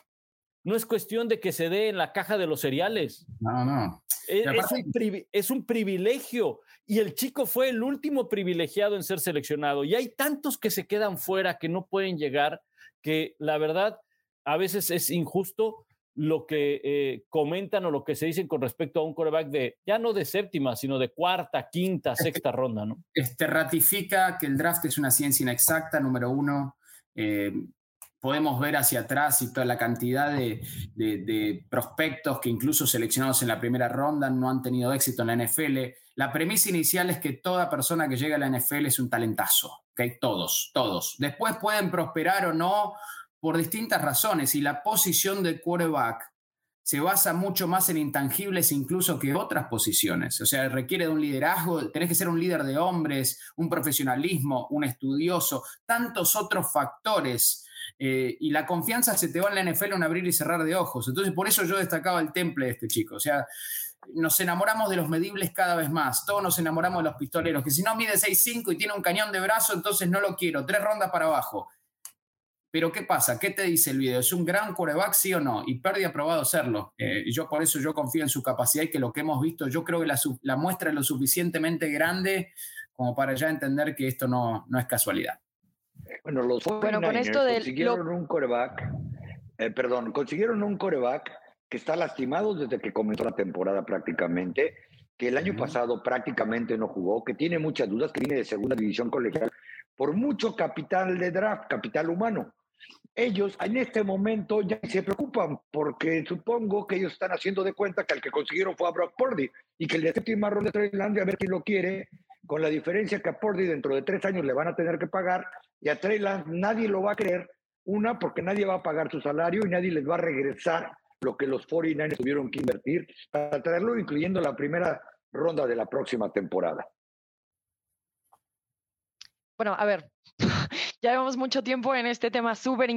no es cuestión de que se dé en la caja de los cereales. No, no. E, es, un, es, un, privilegio y el chico fue el último privilegiado en ser seleccionado. Y hay tantos que se quedan fuera que no pueden llegar, que la verdad a veces es injusto lo que eh, comentan o lo que se dicen con respecto a un coreback de, ya no de séptima, sino de cuarta, quinta, sexta ronda, ¿no? Este ratifica que el draft es una ciencia inexacta, número uno. Eh, podemos ver hacia atrás y toda la cantidad de, prospectos que incluso seleccionados en la primera ronda no han tenido éxito en la NFL. La premisa inicial es que toda persona que llega a la NFL es un talentazo, ¿ok? Todos, todos. Después pueden prosperar o no, por distintas razones y la posición de quarterback se basa mucho más en intangibles incluso que otras posiciones. O sea, requiere de un liderazgo, tenés que ser un líder de hombres, un profesionalismo, un estudioso, tantos otros factores. Eh, y la confianza se te va en la NFL un abrir y cerrar de ojos. Entonces, por eso yo destacaba el temple de este chico. O sea, nos enamoramos de los medibles cada vez más. Todos nos enamoramos de los pistoleros, que si no mide 6'5 y tiene un cañón de brazo, entonces no lo quiero. Tres rondas para abajo. Pero ¿qué pasa? ¿Qué te dice el video? ¿Es un gran coreback, sí o no? Y Perdi ha probado serlo. Eh, yo por eso yo confío en su capacidad y que lo que hemos visto, yo creo que la, muestra es lo suficientemente grande como para ya entender que esto no, no es casualidad. Bueno, los bueno, con esto consiguieron un coreback, eh, perdón, consiguieron un coreback que está lastimado desde que comenzó la temporada prácticamente, que el año pasado prácticamente no jugó, que tiene muchas dudas, que viene de segunda división colegial, por mucho capital de draft, capital humano. Ellos en este momento ya se preocupan porque supongo que ellos están haciendo de cuenta que el que consiguieron fue a Brock Purdy y que el de séptima ronda de Trey a ver quién lo quiere, con la diferencia que a Purdy dentro de tres años le van a tener que pagar y a Trey nadie lo va a querer, una porque nadie va a pagar su salario y nadie les va a regresar lo que los 49ers tuvieron que invertir para traerlo, incluyendo la primera ronda de la próxima temporada. Bueno, a ver, ya llevamos mucho tiempo en este tema súper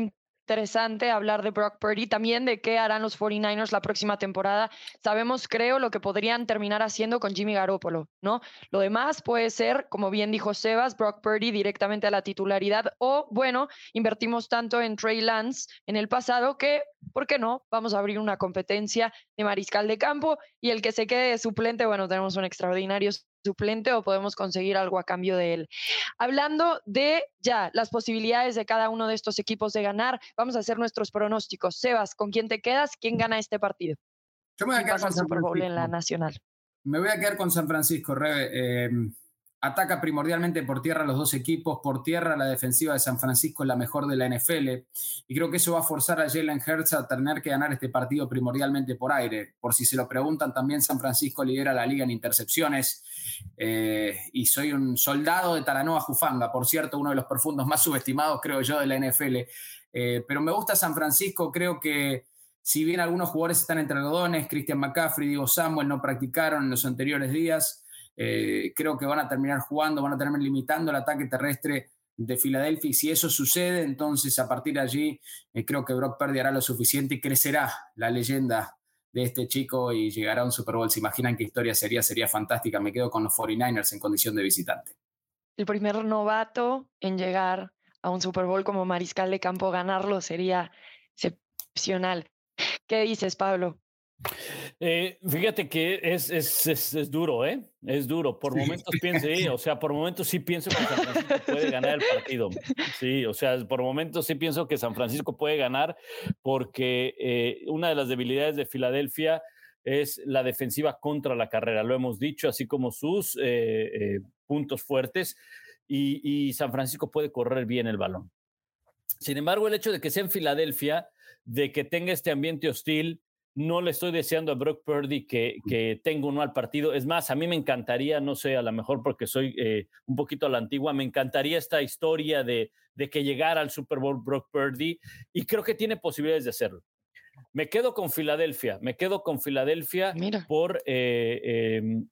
interesante hablar de Brock Purdy, también de qué harán los 49ers la próxima temporada. Sabemos, creo, lo que podrían terminar haciendo con Jimmy Garoppolo, ¿no? Lo demás puede ser, como bien dijo Sebas, Brock Purdy directamente a la titularidad o, bueno, invertimos tanto en Trey Lance en el pasado que, ¿por qué no? Vamos a abrir una competencia de mariscal de campo y el que se quede de suplente, bueno, tenemos un extraordinario suplente o podemos conseguir algo a cambio de él. Hablando de ya las posibilidades de cada uno de estos equipos de ganar, vamos a hacer nuestros pronósticos. Sebas, ¿con quién te quedas? ¿Quién gana este partido? Yo me voy a quedar con Super Bowl en la Nacional. Me voy a quedar con San Francisco, Rebe. Em, Ataca primordialmente por tierra los dos equipos. Por tierra, la defensiva de San Francisco es la mejor de la NFL. Y creo que eso va a forzar a Jalen Hurts a tener que ganar este partido primordialmente por aire. Por si se lo preguntan, también San Francisco lidera la liga en intercepciones. Eh, y soy un soldado de Talanoa Jufanga, por cierto, uno de los profundos más subestimados, creo yo, de la NFL. Eh, pero me gusta San Francisco. Creo que si bien algunos jugadores están entre algodones, Christian McCaffrey, Diego Samuel no practicaron en los anteriores días. Eh, creo que van a terminar jugando, van a terminar limitando el ataque terrestre de Filadelfia y si eso sucede, entonces a partir de allí eh, creo que Brock Purdy hará lo suficiente y crecerá la leyenda de este chico y llegará a un Super Bowl. ¿Se imaginan qué historia sería? Sería fantástica. Me quedo con los 49ers en condición de visitante. El primer novato en llegar a un Super Bowl como mariscal de campo, ganarlo sería excepcional. ¿Qué dices, Pablo? Eh, fíjate que es, es, es, duro, ¿eh? Es duro. Por momentos pienso, o sea, por momentos sí pienso que San Francisco puede ganar el partido. Sí, o sea, por momentos sí pienso que San Francisco puede ganar porque eh, una de las debilidades de Filadelfia es la defensiva contra la carrera. Lo hemos dicho, así como sus eh, puntos fuertes. Y, y San Francisco puede correr bien el balón. Sin embargo, el hecho de que sea en Filadelfia, de que tenga este ambiente hostil, no le estoy deseando a Brock Purdy que, que, tenga un mal partido. Es más, a mí me encantaría, no sé, a lo mejor porque soy eh, un poquito a la antigua, me encantaría esta historia de, de, que llegara al Super Bowl Brock Purdy y creo que tiene posibilidades de hacerlo. Me quedo con Filadelfia, me quedo con Filadelfia por eh, em,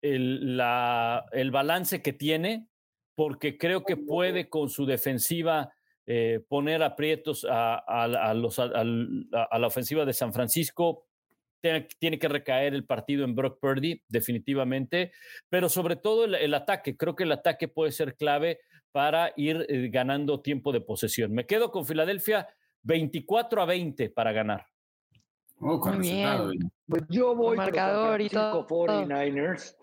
el, la, el balance que tiene, porque creo que puede con su defensiva eh, poner aprietos a, a, los, a, la ofensiva de San Francisco. Tiene, que recaer el partido en Brock Purdy, definitivamente, pero sobre todo el, ataque. Creo que el ataque puede ser clave para ir eh, ganando tiempo de posesión. Me quedo con Filadelfia 24 a 20 para ganar. Oh, pues yo voy con San Francisco 49ers.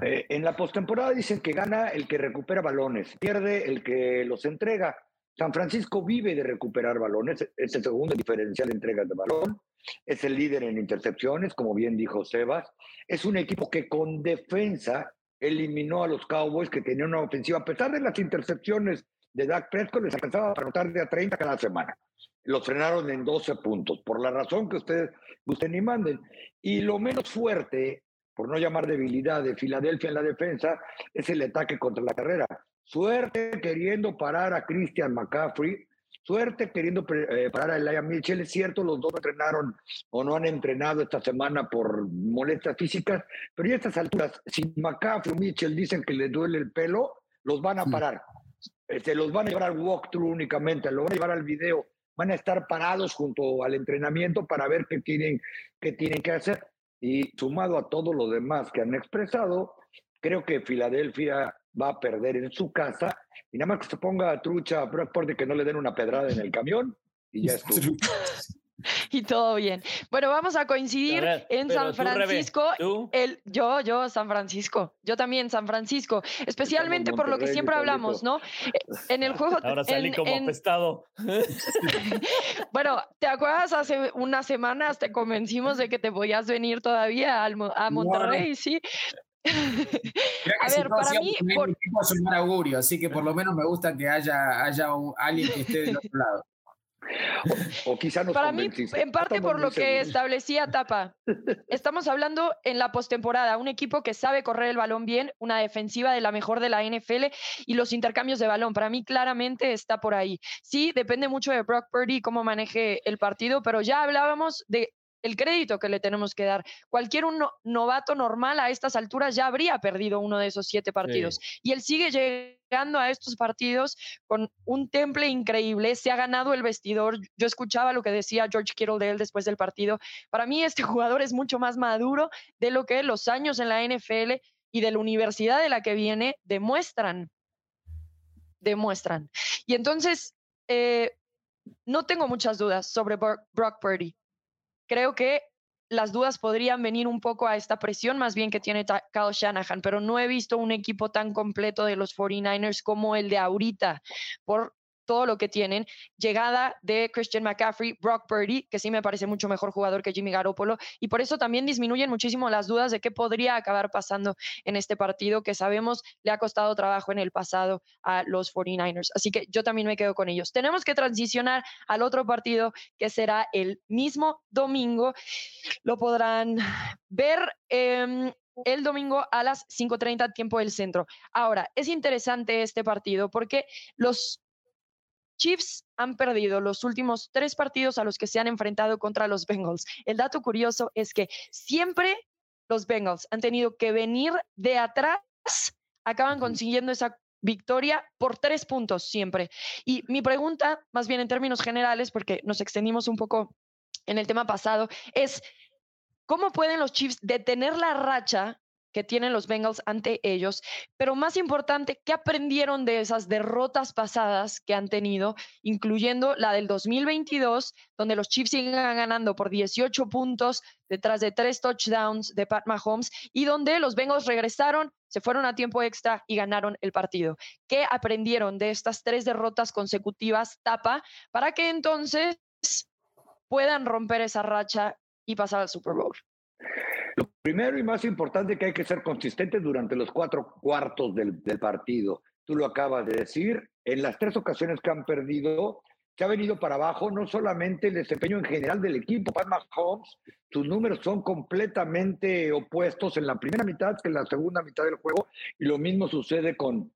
Eh, en la postemporada dicen que gana el que recupera balones, pierde el que los entrega. San Francisco vive de recuperar balones, es el segundo diferencial de entregas de balón, es el líder en intercepciones, como bien dijo Sebas, es un equipo que con defensa eliminó a los Cowboys que tenían una ofensiva, a pesar de las intercepciones de Dak Prescott, les alcanzaba para anotar de a 30 cada semana. Los frenaron en 12 puntos, por la razón que ustedes gusten ni manden. Y lo menos fuerte, por no llamar debilidad de Filadelfia en la defensa, es el ataque contra la carrera. Suerte queriendo parar a Christian McCaffrey, suerte queriendo eh, parar a Elijah Mitchell. Es cierto, los dos entrenaron o no han entrenado esta semana por molestias físicas, pero ya a estas alturas, si McCaffrey o Mitchell dicen que les duele el pelo, los van a parar. Se este, los van a llevar al walkthrough únicamente, los van a llevar al video. Van a estar parados junto al entrenamiento para ver qué tienen, qué tienen que hacer. Y sumado a todo lo demás que han expresado, creo que Filadelfia va a perder en su casa y nada más que se ponga trucha por de que no le den una pedrada en el camión y ya estuvo. y todo bien. Bueno, vamos a coincidir en San Francisco. el, yo, yo, San Francisco. Yo también, San Francisco. Especialmente por lo que siempre hablamos, ¿no? En el juego. Ahora salí como apestado. bueno, ¿te acuerdas? Hace unas semanas te convencimos de que te podías venir todavía a Monterrey, ¿sí? a ver, para mí. Por... Es un augurio, así que por lo menos me gusta que haya, haya alguien que esté del otro lado. O, quizá Para mí, en parte por lo que establecía Tapa, estamos hablando en la postemporada, un equipo que sabe correr el balón bien, una defensiva de la mejor de la NFL y los intercambios de balón. Para mí, claramente está por ahí. Sí, depende mucho de Brock Purdy cómo maneje el partido, pero ya hablábamos de el crédito que le tenemos que dar. Cualquier un novato normal a estas alturas ya habría perdido uno de esos siete partidos. Y él sigue llegando a estos partidos con un temple increíble. Se ha ganado el vestidor. Yo escuchaba lo que decía George Kittle de él después del partido. Para mí este jugador es mucho más maduro de lo que los años en la NFL y de la universidad de la que viene demuestran. Demuestran. Y entonces, eh, no tengo muchas dudas sobre Brock Purdy creo que las dudas podrían venir un poco a esta presión más bien que tiene Kyle Shanahan, pero no he visto un equipo tan completo de los 49ers como el de ahorita, por todo lo que tienen. Llegada de Christian McCaffrey, Brock Purdy, que sí me parece mucho mejor jugador que Jimmy Garoppolo, y por eso también disminuyen muchísimo las dudas de qué podría acabar pasando en este partido que sabemos le ha costado trabajo en el pasado a los 49ers. Así que yo también me quedo con ellos. Tenemos que transicionar al otro partido que será el mismo domingo. Lo podrán ver. Em, el domingo a las 5.30 tiempo del centro. Ahora, es interesante este partido porque los Chiefs han perdido los últimos tres partidos a los que se han enfrentado contra los Bengals. El dato curioso es que siempre los Bengals han tenido que venir de atrás, acaban consiguiendo esa victoria por tres puntos siempre. Y mi pregunta, más bien en términos generales, porque nos extendimos un poco en el tema pasado, es, ¿cómo pueden los Chiefs detener la racha que tienen los Bengals ante ellos, pero más importante, ¿qué aprendieron de esas derrotas pasadas que han tenido, incluyendo la del 2022, donde los Chiefs siguen ganando por 18 puntos detrás de tres touchdowns de Pat Mahomes y donde los Bengals regresaron, se fueron a tiempo extra y ganaron el partido? ¿Qué aprendieron de estas tres derrotas consecutivas, tapa, para que entonces puedan romper esa racha y pasar al Super Bowl? Lo primero y más importante que hay que ser consistente durante los cuatro cuartos del, partido. Tú lo acabas de decir, en las tres ocasiones que han perdido, se ha venido para abajo no solamente el desempeño en general del equipo, Pat Mahomes, sus números son completamente opuestos en la primera mitad que en la segunda mitad del juego, y lo mismo sucede con,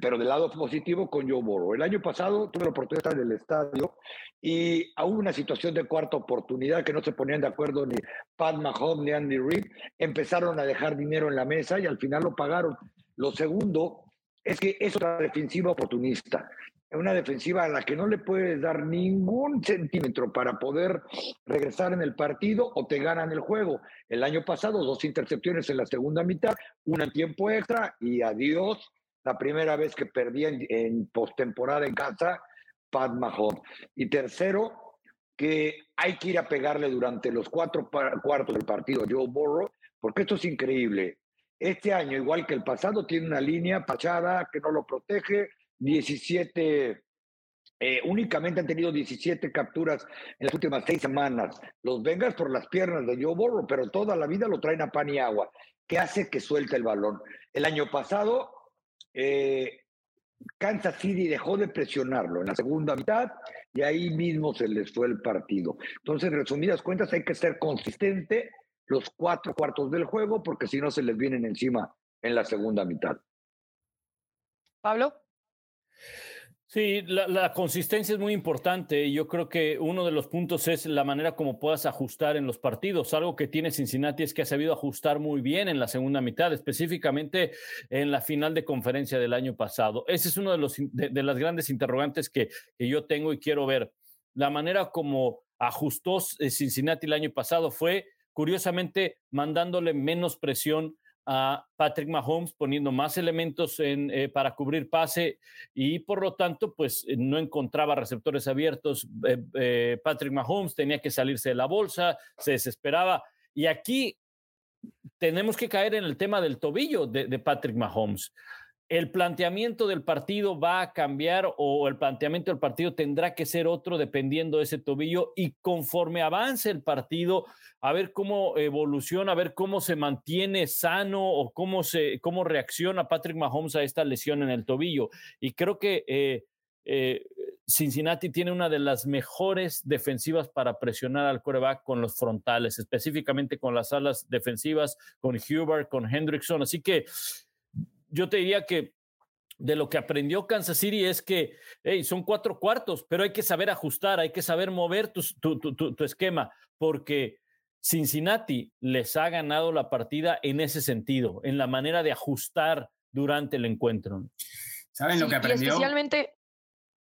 pero del lado positivo con Joe Burrow. El año pasado tuve la oportunidad de estar en el estadio y hubo una situación de cuarta oportunidad que no se ponían de acuerdo ni Pat Mahomes ni Andy Reid. Empezaron a dejar dinero en la mesa y al final lo pagaron. Lo segundo es que es otra defensiva oportunista. Una defensiva a la que no le puedes dar ningún centímetro para poder regresar en el partido o te ganan el juego. El año pasado, dos intercepciones en la segunda mitad, una en tiempo extra y adiós la primera vez que perdía en, postemporada en casa, Pat Mahomes. Y tercero, que hay que ir a pegarle durante los cuatro cuartos del partido Joe Burrow, porque esto es increíble. Este año, igual que el pasado, tiene una línea pachada que no lo protege, 17, eh, únicamente han tenido 17 capturas en las últimas seis semanas. Los vengas por las piernas de Joe Burrow, pero toda la vida lo traen a pan y agua, que hace que suelte el balón. El año pasado eh, Kansas City dejó de presionarlo en la segunda mitad y ahí mismo se les fue el partido. Entonces, resumidas cuentas, hay que ser consistente los cuatro cuartos del juego porque si no se les vienen encima en la segunda mitad. Pablo. Sí, la, consistencia es muy importante yo creo que uno de los puntos es la manera como puedas ajustar en los partidos. Algo que tiene Cincinnati es que ha sabido ajustar muy bien en la segunda mitad, específicamente en la final de conferencia del año pasado. Ese es uno de, los, de, las grandes interrogantes que, que yo tengo y quiero ver. La manera como ajustó eh, Cincinnati el año pasado fue, curiosamente, mandándole menos presión a Patrick Mahomes poniendo más elementos en, eh, para cubrir pase y por lo tanto pues eh, no encontraba receptores abiertos. Eh, Patrick Mahomes tenía que salirse de la bolsa, se desesperaba y aquí tenemos que caer en el tema del tobillo de Patrick Mahomes el planteamiento del partido va a cambiar o el planteamiento del partido tendrá que ser otro dependiendo de ese tobillo y conforme avance el partido, a ver cómo evoluciona, a ver cómo se mantiene sano o cómo, se, cómo reacciona Patrick Mahomes a esta lesión en el tobillo. Y creo que eh, eh, Cincinnati tiene una de las mejores defensivas para presionar al quarterback con los frontales, específicamente con las alas defensivas, con Hubert, con Hendrickson. Así que yo te diría que de lo que aprendió Kansas City es que son cuatro cuartos, pero hay que saber ajustar, hay que saber mover tu, tu, esquema, porque Cincinnati les ha ganado la partida en ese sentido, en la manera de ajustar durante el encuentro. ¿Saben lo que aprendió? especialmente,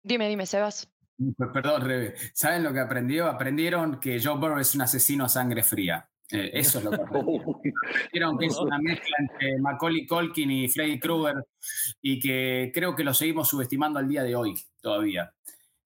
dime, dime, Sebas. Pues perdón, Rebe. ¿Saben lo que aprendió? Aprendieron que Joe Burrow es un asesino a sangre fría. Eh, eso es lo que Vieron que es una mezcla entre Macaulay Colkin y Freddy Krueger y que creo que lo seguimos subestimando al día de hoy todavía.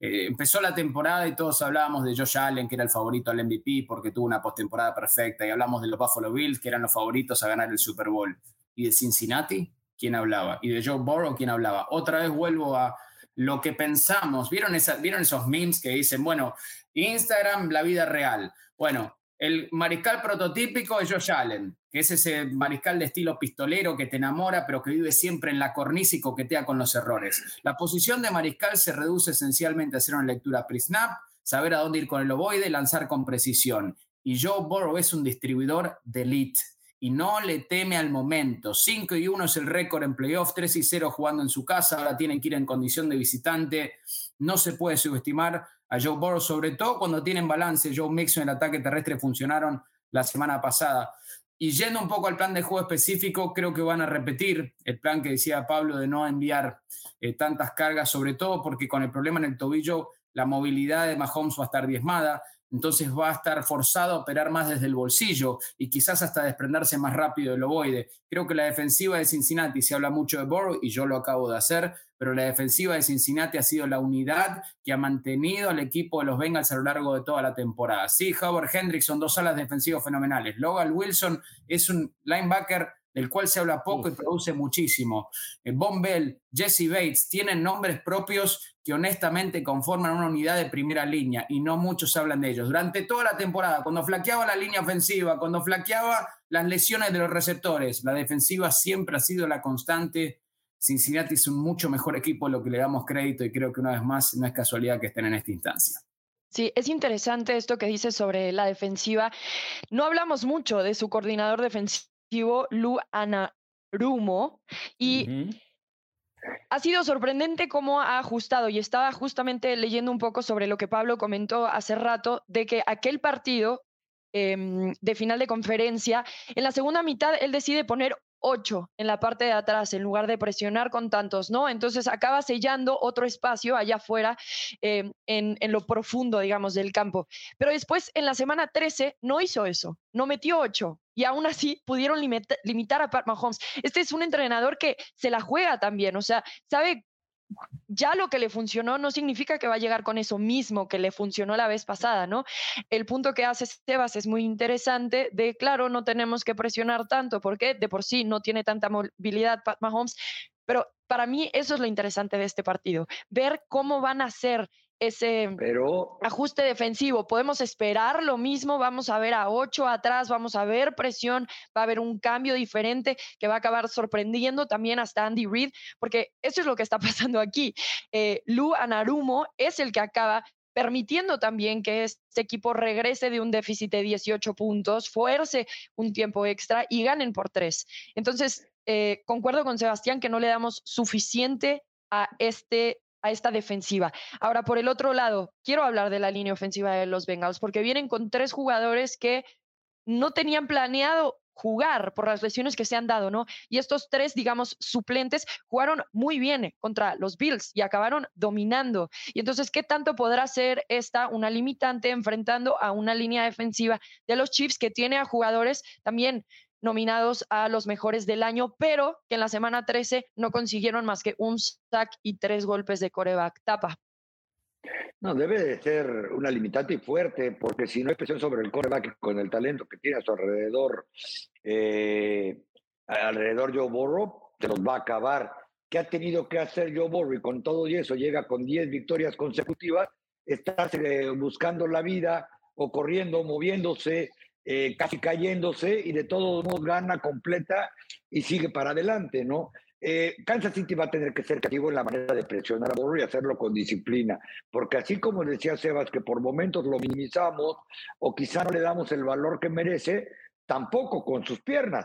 eh, empezó la temporada y todos hablábamos de Josh Allen, que era el favorito al MVP porque tuvo una postemporada perfecta, y hablamos de los Buffalo Bills, que eran los favoritos a ganar el Super Bowl. ¿Y de Cincinnati? ¿Quién hablaba? ¿Y de Joe Burrow? ¿Quién hablaba? Otra vez vuelvo a lo que pensamos. ¿Vieron, esa, ¿Vieron esos memes que dicen, bueno, Instagram, la vida real? Bueno, el mariscal prototípico es Josh Allen, que es ese mariscal de estilo pistolero que te enamora, pero que vive siempre en la cornisa y coquetea con los errores. La posición de mariscal se reduce esencialmente a hacer una lectura pre-snap, saber a dónde ir con el ovoide, lanzar con precisión. Y Joe Burrow es un distribuidor de elite y no le teme al momento. 5 y 1 es el récord en playoff, 3 y 0 jugando en su casa, ahora tienen que ir en condición de visitante. No se puede subestimar a Joe Burrow, sobre todo cuando tienen balance. Joe Mixon y el ataque terrestre funcionaron la semana pasada. Y yendo un poco al plan de juego específico, creo que van a repetir el plan que decía Pablo de no enviar eh, tantas cargas, sobre todo porque con el problema en el tobillo, la movilidad de Mahomes va a estar diezmada entonces va a estar forzado a operar más desde el bolsillo y quizás hasta desprenderse más rápido del ovoide. Creo que la defensiva de Cincinnati, se habla mucho de Burrow y yo lo acabo de hacer, pero la defensiva de Cincinnati ha sido la unidad que ha mantenido al equipo de los Bengals a lo largo de toda la temporada. Sí, Howard Hendricks son dos alas defensivas fenomenales. Logan Wilson es un linebacker del cual se habla poco y produce muchísimo. Eh, Von Bell, Jesse Bates tienen nombres propios que honestamente conforman una unidad de primera línea y no muchos hablan de ellos. Durante toda la temporada, cuando flaqueaba la línea ofensiva, cuando flaqueaba las lesiones de los receptores, la defensiva siempre ha sido la constante. Cincinnati es un mucho mejor equipo de lo que le damos crédito y creo que una vez más no es casualidad que estén en esta instancia. Sí, es interesante esto que dices sobre la defensiva. No hablamos mucho de su coordinador defensivo Lu Anarumo y ha sido sorprendente cómo ha ajustado y estaba justamente leyendo un poco sobre lo que Pablo comentó hace rato de que aquel partido em, de final de conferencia, en la segunda mitad él decide poner ocho en la parte de atrás en lugar de presionar con tantos, ¿no? Entonces acaba sellando otro espacio allá afuera em, en, en, lo profundo, digamos, del campo. Pero después en la semana 13 no hizo eso, no metió ocho, y aún así pudieron limitar a Pat Mahomes. Este es un entrenador que se la juega también, o sea, sabe ya lo que le funcionó no significa que va a llegar con eso mismo que le funcionó la vez pasada, ¿no? El punto que hace Sebas es muy interesante de, claro, no tenemos que presionar tanto porque de por sí no tiene tanta movilidad Pat Mahomes, pero para mí eso es lo interesante de este partido, ver cómo van a ser ese ajuste defensivo. Podemos esperar lo mismo, vamos a ver a ocho atrás, vamos a ver presión, va a haber un cambio diferente que va a acabar sorprendiendo también hasta Andy Reid, porque eso es lo que está pasando aquí. Eh, Lu Anarumo es el que acaba permitiendo también que este equipo regrese de un déficit de 18 puntos, fuerce un tiempo extra y ganen por tres. Entonces, eh, concuerdo con Sebastián que no le damos suficiente a este a esta defensiva. Ahora, por el otro lado, quiero hablar de la línea ofensiva de los Bengals, porque vienen con tres jugadores que no tenían planeado jugar por las lesiones que se han dado, ¿no? Y estos tres, digamos, suplentes jugaron muy bien contra los Bills y acabaron dominando. Y entonces, ¿qué tanto podrá ser esta una limitante enfrentando a una línea defensiva de los Chiefs que tiene a jugadores también nominados a los mejores del año, pero que en la semana 13 no consiguieron más que un sack y tres golpes de coreback. Tapa. No, debe de ser una limitante y fuerte, porque si no hay presión sobre el coreback con el talento que tiene a su alrededor, eh, alrededor Joe Burrow, se los va a acabar. ¿Qué ha tenido que hacer Joe Burrow? Y con todo y eso llega con 10 victorias consecutivas, está eh, buscando la vida o corriendo, moviéndose, eh, casi cayéndose y de todos modos gana completa y sigue para adelante, ¿no? Eh, Kansas City va a tener que ser creativo en la manera de presionar a Burrow y hacerlo con disciplina, porque así como decía Sebas, que por momentos lo minimizamos o quizá no le damos el valor que merece, tampoco con sus piernas.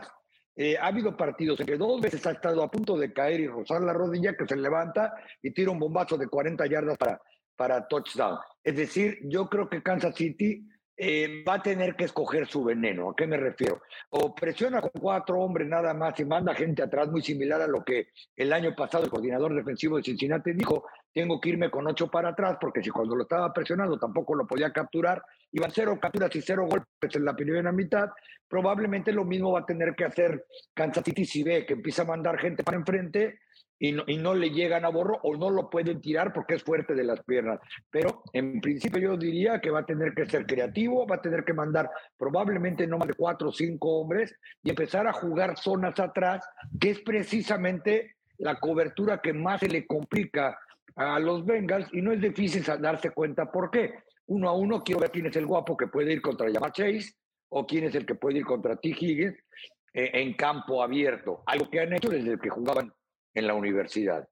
Eh, ha habido partidos en que dos veces ha estado a punto de caer y rozar la rodilla, que se levanta y tira un bombazo de 40 yardas para, para touchdown. Es decir, yo creo que Kansas City eh, va a tener que escoger su veneno. ¿A qué me refiero? O presiona con cuatro hombres nada más y manda gente atrás, muy similar a lo que el año pasado el coordinador defensivo de Cincinnati dijo, tengo que irme con ocho para atrás, porque si cuando lo estaba presionando tampoco lo podía capturar, iban cero capturas y cero golpes en la primera mitad, probablemente lo mismo va a tener que hacer Kansas City si ve que empieza a mandar gente para enfrente y no, y no, le llegan a Borro o no lo pueden tirar porque es fuerte de las piernas. Pero en principio yo diría que va a tener que ser creativo, va a tener que mandar probablemente no más de cuatro o cinco hombres y empezar a jugar zonas atrás, que es precisamente la cobertura que más se le complica a los Bengals y no es difícil darse cuenta por qué. Uno a uno quiero ver quién es el guapo que puede ir contra Yamar Chase o quién es el que puede ir contra T. Eh, en campo abierto, algo que han hecho desde que jugaban en la universidad.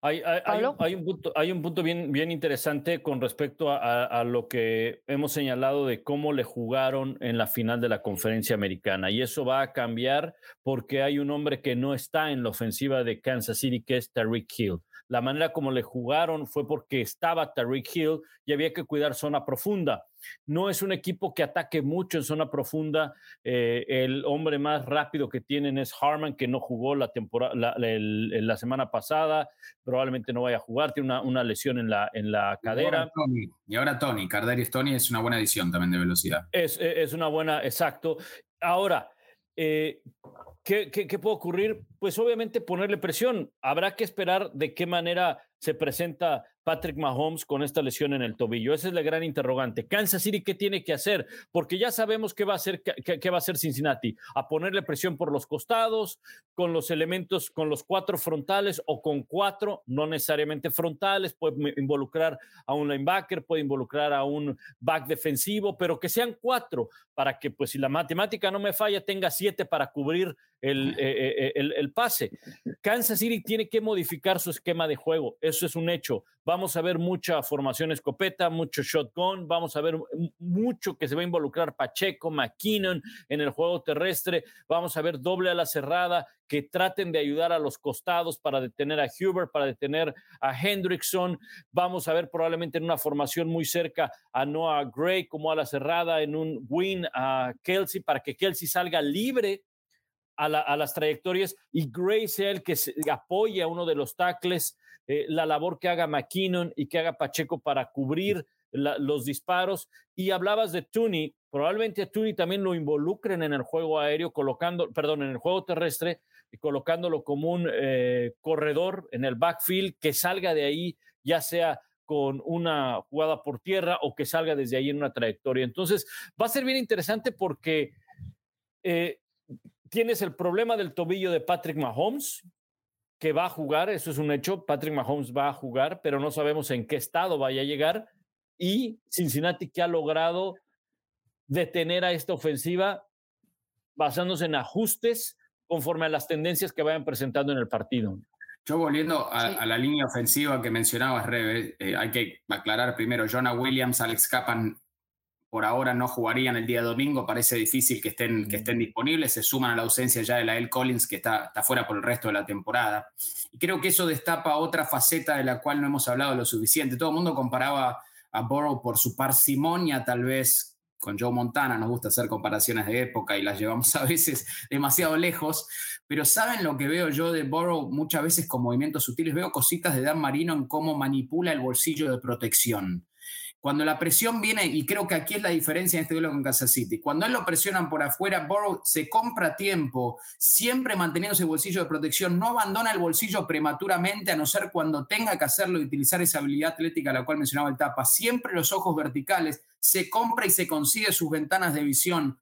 Hay, un punto, hay un punto bien, bien interesante con respecto a, lo que hemos señalado de cómo le jugaron en la final de la conferencia americana. Y eso va a cambiar porque hay un hombre que no está en la ofensiva de Kansas City, que es Tariq Hill. La manera como le jugaron fue porque estaba Tariq Hill y había que cuidar zona profunda. No es un equipo que ataque mucho en zona profunda. Eh, el hombre más rápido que tienen es Harman, que no jugó la, temporada, la, semana pasada. Probablemente no vaya a jugar, tiene una, una lesión en la, en la cadera. Y ahora Tony, Cardarius Tony es una buena adición también de velocidad. Es, es una buena, exacto. Ahora, eh, ¿qué, qué, qué puede ocurrir? Pues obviamente ponerle presión. Habrá que esperar de qué manera se presenta Patrick Mahomes con esta lesión en el tobillo? Esa es la gran interrogante. Kansas City, ¿qué tiene que hacer? Porque ya sabemos qué va a hacer, qué, va a hacer Cincinnati. A ponerle presión por los costados, con los elementos, con los cuatro frontales o con cuatro, no necesariamente frontales. Puede involucrar a un linebacker, puede involucrar a un back defensivo, pero que sean cuatro para que, pues, si la matemática no me falla, tenga siete para cubrir el, eh, eh, el, el pase. Kansas City tiene que modificar su esquema de juego. Eso es un hecho. Vamos a ver mucha formación escopeta, mucho shotgun, vamos a ver mucho que se va a involucrar Pacheco, McKinnon en el juego terrestre, vamos a ver doble a la cerrada, que traten de ayudar a los costados para detener a Huber, para detener a Hendrickson. Vamos a ver probablemente en una formación muy cerca a Noah Gray como a la cerrada, en un win a Kelsey, para que Kelsey salga libre a, las trayectorias y Gray sea el que apoye a uno de los tackles eh, la labor que haga McKinnon y que haga Pacheco para cubrir los disparos. Y hablabas de Tooney, probablemente a también lo involucren en el juego aéreo, colocando, perdón, en el juego terrestre, y colocándolo como un eh, corredor en el backfield, que salga de ahí, ya sea con una jugada por tierra o que salga desde ahí en una trayectoria. Entonces, va a ser bien interesante porque eh, tienes el problema del tobillo de Patrick Mahomes, que va a jugar, eso es un hecho, Patrick Mahomes va a jugar, pero no sabemos en qué estado vaya a llegar. Y Cincinnati que ha logrado detener a esta ofensiva basándose en ajustes conforme a las tendencias que vayan presentando en el partido. Yo volviendo a, la línea ofensiva que mencionabas, Rebe, eh, hay que aclarar primero, Jonah Williams, Alex Kappan por ahora no jugarían el día domingo, parece difícil que estén, que estén disponibles, se suman a la ausencia ya de la El Collins, que está, está fuera por el resto de la temporada. Y creo que eso destapa otra faceta de la cual no hemos hablado lo suficiente. Todo el mundo comparaba a Burrow por su parsimonia, tal vez con Joe Montana, nos gusta hacer comparaciones de época y las llevamos a veces demasiado lejos, pero ¿saben lo que veo yo de Burrow muchas veces con movimientos sutiles? Veo cositas de Dan Marino en cómo manipula el bolsillo de protección. Cuando la presión viene, y creo que aquí es la diferencia en este duelo con Kansas City, cuando él lo presionan por afuera, Burrow se compra tiempo, siempre manteniendo ese bolsillo de protección, no abandona el bolsillo prematuramente, a no ser cuando tenga que hacerlo y utilizar esa habilidad atlética a la cual mencionaba el Tapa, siempre los ojos verticales, se compra y se consigue sus ventanas de visión.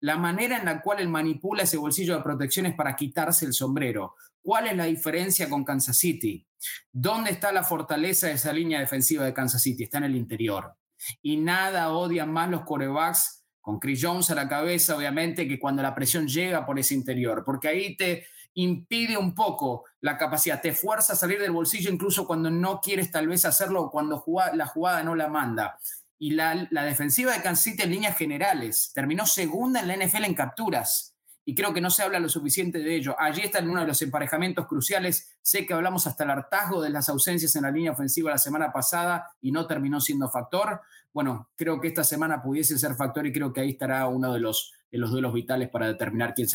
La manera en la cual él manipula ese bolsillo de protección es para quitarse el sombrero. ¿Cuál es la diferencia con Kansas City? ¿Dónde está la fortaleza de esa línea defensiva de Kansas City? Está en el interior. Y nada odian más los corebacks con Chris Jones a la cabeza, obviamente, que cuando la presión llega por ese interior, porque ahí te impide un poco la capacidad, te fuerza a salir del bolsillo incluso cuando no quieres tal vez hacerlo o cuando la jugada no la manda. Y la, la defensiva de Kansas City en líneas generales terminó segunda en la NFL en capturas y creo que no se habla lo suficiente de ello. Allí está en uno de los emparejamientos cruciales. Sé que hablamos hasta el hartazgo de las ausencias en la línea ofensiva la semana pasada y no terminó siendo factor. Bueno, creo que esta semana pudiese ser factor y creo que ahí estará uno de los, de los duelos vitales para determinar quién,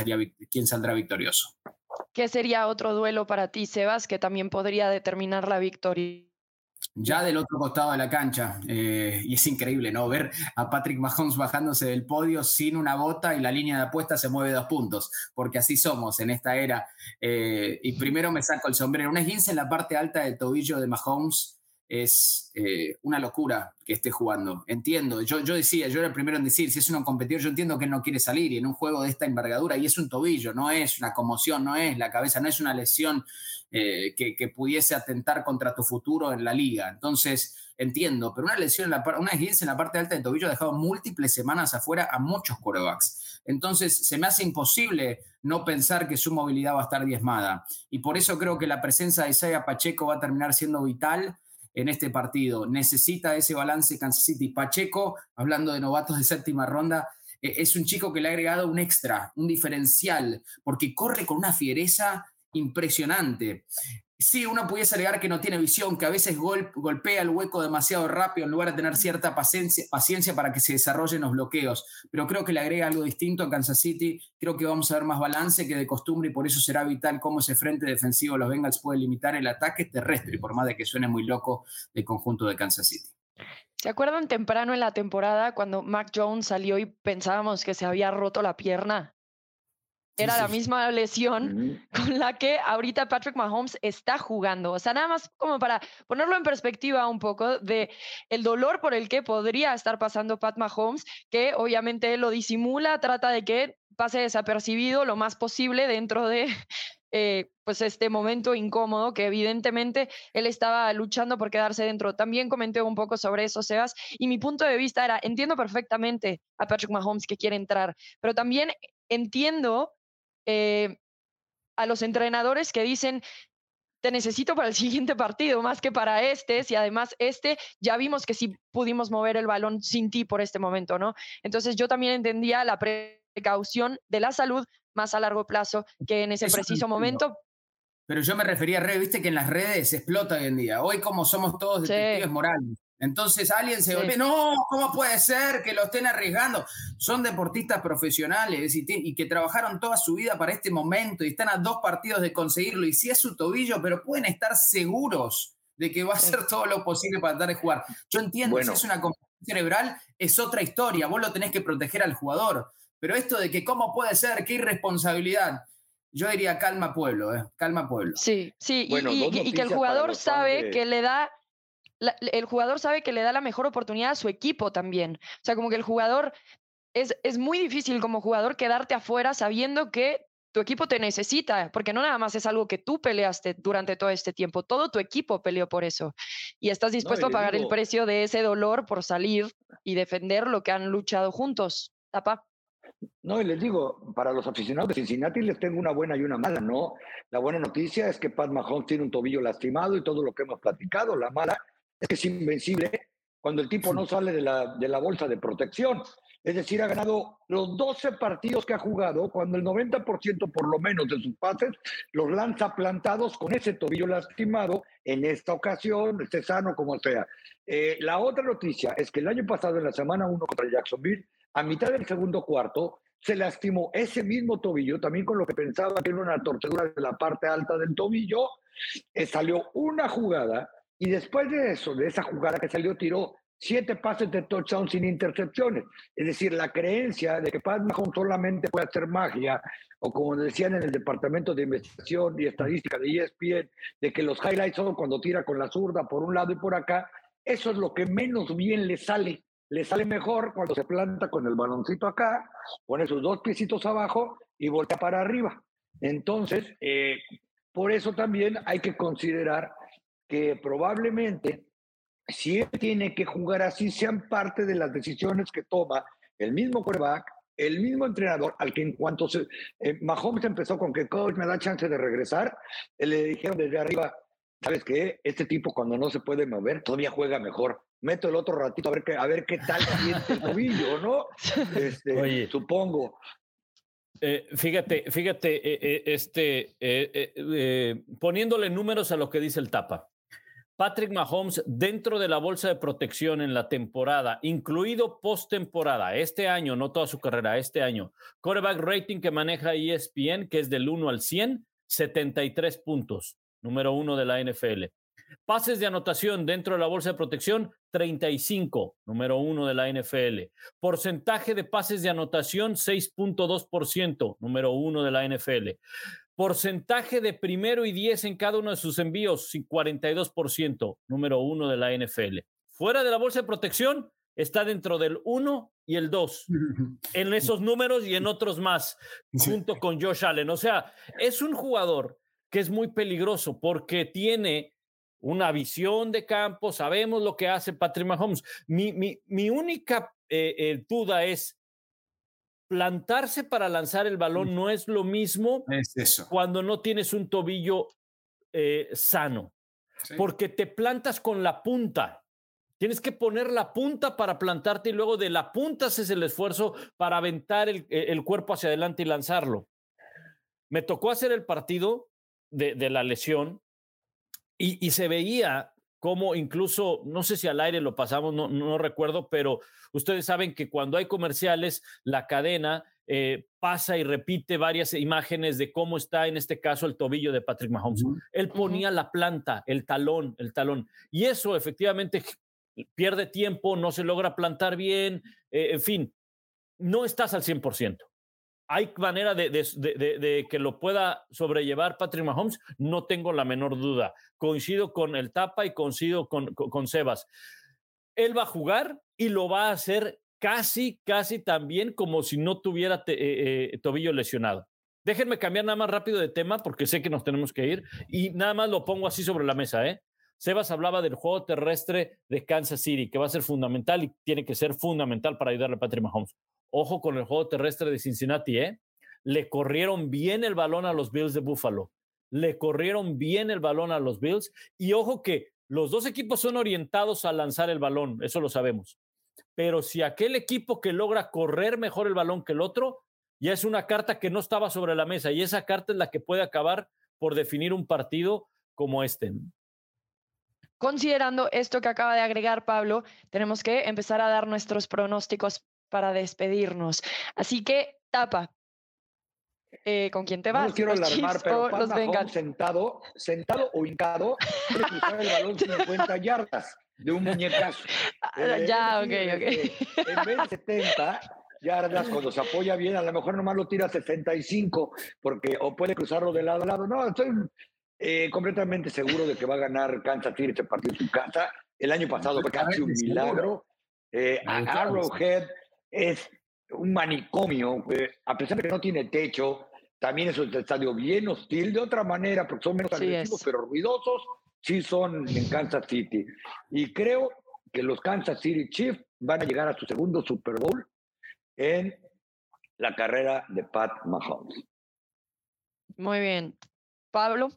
quién saldrá victorioso. ¿Qué sería otro duelo para ti, Sebas, que también podría determinar la victoria? Ya del otro costado de la cancha. Eh, y es increíble, ¿no? Ver a Patrick Mahomes bajándose del podio sin una bota y la línea de apuesta se mueve dos puntos, porque así somos en esta era. Eh, y primero me saco el sombrero. Una esguince en la parte alta del tobillo de Mahomes es eh, una locura que esté jugando. Entiendo, yo, yo decía, yo era el primero en decir, si es un competidor, yo entiendo que él no quiere salir y en un juego de esta envergadura, y es un tobillo, no es una conmoción, no es la cabeza, no es una lesión eh, que, pudiese atentar contra tu futuro en la liga. Entonces, entiendo, pero una lesión, en la, una esguince en la parte alta del tobillo ha dejado múltiples semanas afuera a muchos quarterbacks. Entonces, se me hace imposible no pensar que su movilidad va a estar diezmada. Y por eso creo que la presencia de Isaiah Pacheco va a terminar siendo vital en este partido. Necesita ese balance Kansas City. Pacheco, hablando de novatos de séptima ronda, e, es un chico que le ha agregado un extra, un diferencial, porque corre con una fiereza impresionante. Sí, uno pudiese alegar que no tiene visión, que a veces golpea el hueco demasiado rápido en lugar de tener cierta paciencia, para que se desarrollen los bloqueos. Pero creo que le agrega algo distinto a Kansas City. Creo que vamos a ver más balance que de costumbre y por eso será vital cómo ese frente defensivo de los Bengals puede limitar el ataque terrestre, por más de que suene muy loco el conjunto de Kansas City. ¿Se acuerdan temprano en la temporada cuando Mac Jones salió y pensábamos que se había roto la pierna? Era la misma lesión con la que ahorita Patrick Mahomes está jugando. O sea, nada más como para ponerlo en perspectiva un poco de el dolor por el que podría estar pasando Pat Mahomes, que obviamente lo disimula, trata de que pase desapercibido lo más posible dentro de eh, pues este momento incómodo que evidentemente él estaba luchando por quedarse dentro. También comenté un poco sobre eso, Sebas, y mi punto de vista era, entiendo perfectamente a Patrick Mahomes que quiere entrar, pero también entiendo eh, a los entrenadores que dicen, te necesito para el siguiente partido más que para este, y además este ya vimos que sí pudimos mover el balón sin ti por este momento, ¿no? Entonces yo también entendía la precaución de la salud más a largo plazo que en ese preciso momento. Pero yo me refería, Re, viste que en las redes se explota hoy en día. Hoy como somos todos detectives morales. Entonces alguien se golpea, no, ¿cómo puede ser que lo estén arriesgando? Son deportistas profesionales y, que trabajaron toda su vida para este momento y están a dos partidos de conseguirlo. Y si es su tobillo, pero pueden estar seguros de que va a hacer todo lo posible para tratar de jugar. Yo entiendo, si es una confusión cerebral, es otra historia. Vos lo tenés que proteger al jugador. Pero esto de que cómo puede ser, qué irresponsabilidad. Yo diría calma pueblo, ¿eh? calma pueblo. Sí, sí, y, que el jugador sabe que le da el jugador sabe que le da la mejor oportunidad a su equipo también. O sea, como que el jugador, es, es muy difícil como jugador quedarte afuera sabiendo que tu equipo te necesita, porque no nada más es algo que tú peleaste durante todo este tiempo, todo tu equipo peleó por eso. Y estás dispuesto a pagar el precio de ese dolor por salir y defender lo que han luchado juntos. Tapa. No, y les digo, para los aficionados de Cincinnati les tengo una buena y una mala, ¿no? La buena noticia es que Pat Mahomes tiene un tobillo lastimado y todo lo que hemos platicado. La mala es que es invencible cuando el tipo no sale de la, de la bolsa de protección. Es decir, ha ganado los 12 partidos que ha jugado, cuando el 90% por lo menos de sus pases los lanza plantados con ese tobillo lastimado. En esta ocasión, esté sano como sea. Eh, la otra noticia es que el año pasado, en la semana 1 contra Jacksonville, a mitad del segundo cuarto, se lastimó ese mismo tobillo, también con lo que pensaba que era una torcedura de la parte alta del tobillo. Eh, salió una jugada y después de eso, de esa jugada que salió, tiró siete pases de touchdown sin intercepciones. Es decir, la creencia de que Pat Mahomes solamente puede hacer magia, o como decían en el Departamento de Investigación y Estadística de ESPN, de que los highlights son cuando tira con la zurda por un lado y por acá, eso es lo que menos bien le sale. Le sale mejor cuando se planta con el baloncito acá, pone sus dos piecitos abajo y voltea para arriba. Entonces, eh, por eso también hay que considerar que probablemente si él tiene que jugar así, sean parte de las decisiones que toma el mismo quarterback, el mismo entrenador, al que en cuanto se, eh, Mahomes empezó con que coach me da chance de regresar, le dijeron desde arriba, ¿sabes qué? Este tipo cuando no se puede mover todavía juega mejor. Meto el otro ratito a ver qué, a ver qué tal siente el tobillo, ¿no? Este, supongo. Eh, fíjate, fíjate, eh, este, poniéndole números a lo que dice el Tapa. Patrick Mahomes dentro de la bolsa de protección en la temporada, incluido postemporada, este año, no toda su carrera, este año. Quarterback rating que maneja ESPN, que es del 1 al 100, 73 puntos, número uno de la NFL. Pases de anotación dentro de la bolsa de protección, 35, número uno de la NFL. Porcentaje de pases de anotación, 6.2%, número uno de la NFL. Porcentaje de primero y 10 en cada uno de sus envíos, 42%, número uno de la NFL. Fuera de la bolsa de protección, está dentro del 1 y el 2 en esos números y en otros más, junto con Josh Allen. O sea, es un jugador que es muy peligroso porque tiene una visión de campo, sabemos lo que hace Patrick Mahomes. Mi, mi, única eh, eh, duda es, plantarse para lanzar el balón no es lo mismo cuando no tienes un tobillo eh, sano, porque te plantas con la punta. Tienes que poner la punta para plantarte y luego de la punta haces el esfuerzo para aventar el, e, cuerpo hacia adelante y lanzarlo. Me tocó hacer el partido de, la lesión y, se veía como incluso, no sé si al aire lo pasamos, no, no recuerdo, pero ustedes saben que cuando hay comerciales, la cadena eh, pasa y repite varias imágenes de cómo está en este caso el tobillo de Patrick Mahomes. Él ponía la planta, el talón, el talón. Y eso efectivamente pierde tiempo, no se logra plantar bien, eh, en fin, no estás al 100%. ¿Hay manera de, que lo pueda sobrellevar Patrick Mahomes? No tengo la menor duda. Coincido con el Tapa y coincido con, con, Sebas. Él va a jugar y lo va a hacer casi, casi también como si no tuviera eh, eh, tobillo lesionado. Déjenme cambiar nada más rápido de tema porque sé que nos tenemos que ir y nada más lo pongo así sobre la mesa. ¿eh? Sebas hablaba del juego terrestre de Kansas City, que va a ser fundamental y tiene que ser fundamental para ayudarle a Patrick Mahomes. Ojo con el juego terrestre de Cincinnati, ¿eh? Le corrieron bien el balón a los Bills de Buffalo. Le corrieron bien el balón a los Bills. Y ojo que los dos equipos son orientados a lanzar el balón, eso lo sabemos. Pero si aquel equipo que logra correr mejor el balón que el otro, ya es una carta que no estaba sobre la mesa y esa carta es la que puede acabar por definir un partido como este. Considerando esto que acaba de agregar Pablo, tenemos que empezar a dar nuestros pronósticos para despedirnos. Así que, tapa. Eh, ¿Con quién te vas? No quiero alarmar, pero los sentado, sentado o hincado, quiere cruzar el balón 50 yardas de un muñecazo. Ah, ya, ok, ok. En vez de 70 yardas, cuando se apoya bien, a lo mejor nomás lo tira a 75, porque, o puede cruzarlo de lado a lado. No, estoy eh, completamente seguro de que va a ganar Kansas City este partido en su casa. El año pasado fue casi un milagro. Eh, Arrowhead es un manicomio, eh, a pesar de que no tiene techo, también es un estadio bien hostil, de otra manera, porque son menos agresivos, pero ruidosos, sí son en Kansas City. Y creo que los Kansas City Chiefs van a llegar a su segundo Super Bowl en la carrera de Pat Mahomes. Muy bien. Pablo.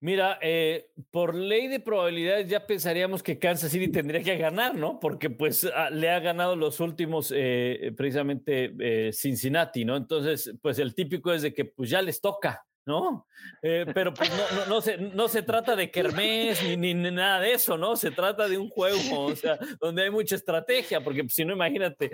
Mira, eh, por ley de probabilidades ya pensaríamos que Kansas City tendría que ganar, ¿no? Porque pues ah, le ha ganado los últimos, eh, precisamente eh, Cincinnati, ¿no? Entonces, pues el típico es de que pues ya les toca, ¿no? Eh, pero pues no, no, no, se, no se trata de kermés ni, ni, nada de eso, ¿no? Se trata de un juego, o sea, donde hay mucha estrategia, porque pues, si no, imagínate.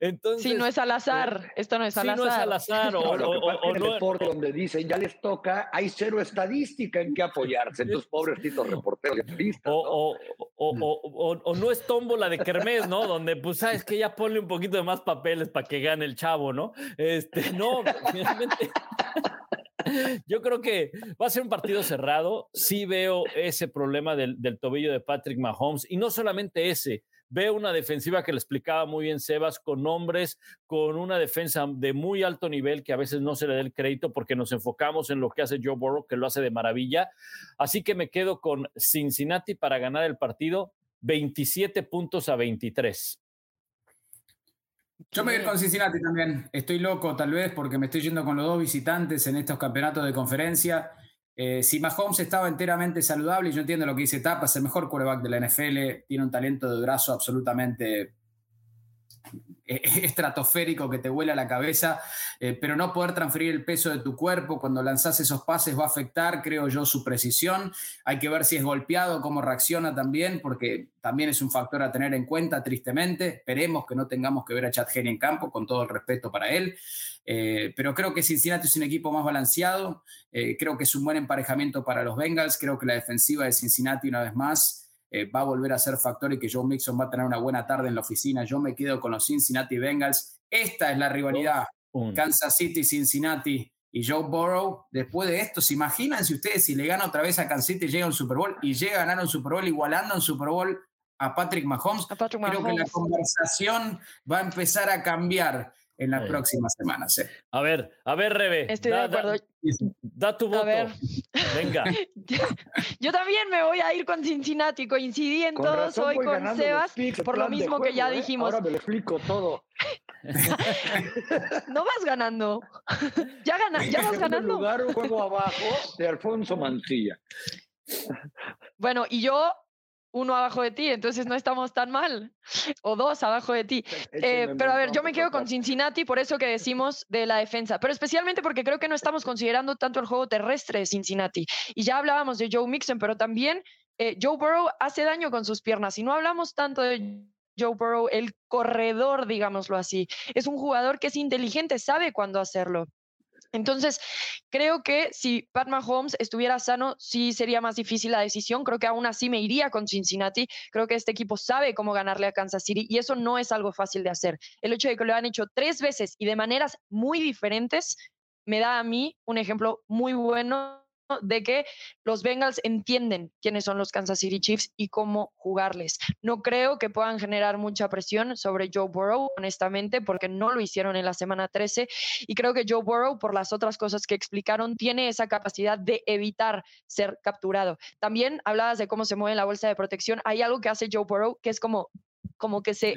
Entonces, si no es al azar, esto no es al azar. no es al azar, o, o, en el deporte donde dicen ya les toca, hay cero estadística en que apoyarse, entonces pobrecitos reporteros o, o, no es tómbola de kermés, ¿no? Donde pues sabes que ya ponle un poquito de más papeles para que gane el chavo, ¿no? Este, no, finalmente. Yo creo que va a ser un partido cerrado. Sí veo ese problema del, tobillo de Patrick Mahomes y no solamente ese. Veo una defensiva que le explicaba muy bien Sebas, con hombres, con una defensa de muy alto nivel que a veces no se le da el crédito porque nos enfocamos en lo que hace Joe Burrow, que lo hace de maravilla. Así que me quedo con Cincinnati para ganar el partido 27 puntos a 23. Yo me voy con Cincinnati también. Estoy loco, tal vez, porque me estoy yendo con los dos visitantes en estos campeonatos de conferencia. Eh, si Mahomes estaba enteramente saludable, y yo entiendo lo que dice Tapa, es el mejor quarterback de la NFL, tiene un talento de brazo absolutamente estratosférico que te vuela la cabeza, eh, pero no poder transferir el peso de tu cuerpo cuando lanzas esos pases va a afectar, creo yo, su precisión. Hay que ver si es golpeado, cómo reacciona también, porque también es un factor a tener en cuenta, tristemente. Esperemos que no tengamos que ver a Chad Henne en campo, con todo el respeto para él. Eh, pero creo que Cincinnati es un equipo más balanceado, creo que es un buen emparejamiento para los Bengals, creo que la defensiva de Cincinnati una vez más eh, va a volver a ser factor y que Joe Mixon va a tener una buena tarde en la oficina. Yo me quedo con los Cincinnati Bengals. Esta es la rivalidad. Kansas City, Cincinnati y Joe Burrow. Después de esto, ¿se imaginan si ustedes, si le gana otra vez a Kansas City, llega a un Super Bowl y llega a ganar un Super Bowl igualando un Super Bowl a Patrick Mahomes? Creo que la conversación va a empezar a cambiar en las próximas semanas. ¿eh? A ver, a ver, Rebe. Estoy da, de acuerdo. Da, tu voto. Venga. Yo también me voy a ir con Cincinnati, coincidí en todos hoy con Sebas, por lo mismo que ya ¿eh? dijimos. Ahora me lo explico todo. no vas ganando. Ya, gana, ya vas ganando. lugar un juego abajo de Alfonso Mancilla. Bueno, y yo uno abajo de ti, entonces no estamos tan mal, o dos abajo de ti. Eh, pero a ver, yo me quedo con Cincinnati por eso que decimos de la defensa, pero especialmente porque creo que no estamos considerando tanto el juego terrestre de Cincinnati. Y ya hablábamos de Joe Mixon, pero también eh, Joe Burrow hace daño con sus piernas y no hablamos tanto de Joe Burrow, el corredor, digámoslo así. Es un jugador que es inteligente, sabe cuándo hacerlo. Entonces, creo que si Pat Mahomes estuviera sano, sí sería más difícil la decisión. Creo que aún así me iría con Cincinnati. Creo que este equipo sabe cómo ganarle a Kansas City y eso no es algo fácil de hacer. El hecho de que lo han hecho tres veces y de maneras muy diferentes me da a mí un ejemplo muy bueno de que los Bengals entienden quiénes son los Kansas City Chiefs y cómo jugarles. No creo que puedan generar mucha presión sobre Joe Burrow, honestamente, porque no lo hicieron en la semana 13 y creo que Joe Burrow, por las otras cosas que explicaron, tiene esa capacidad de evitar ser capturado. También hablabas de cómo se mueve la bolsa de protección. Hay algo que hace Joe Burrow que es como como que se,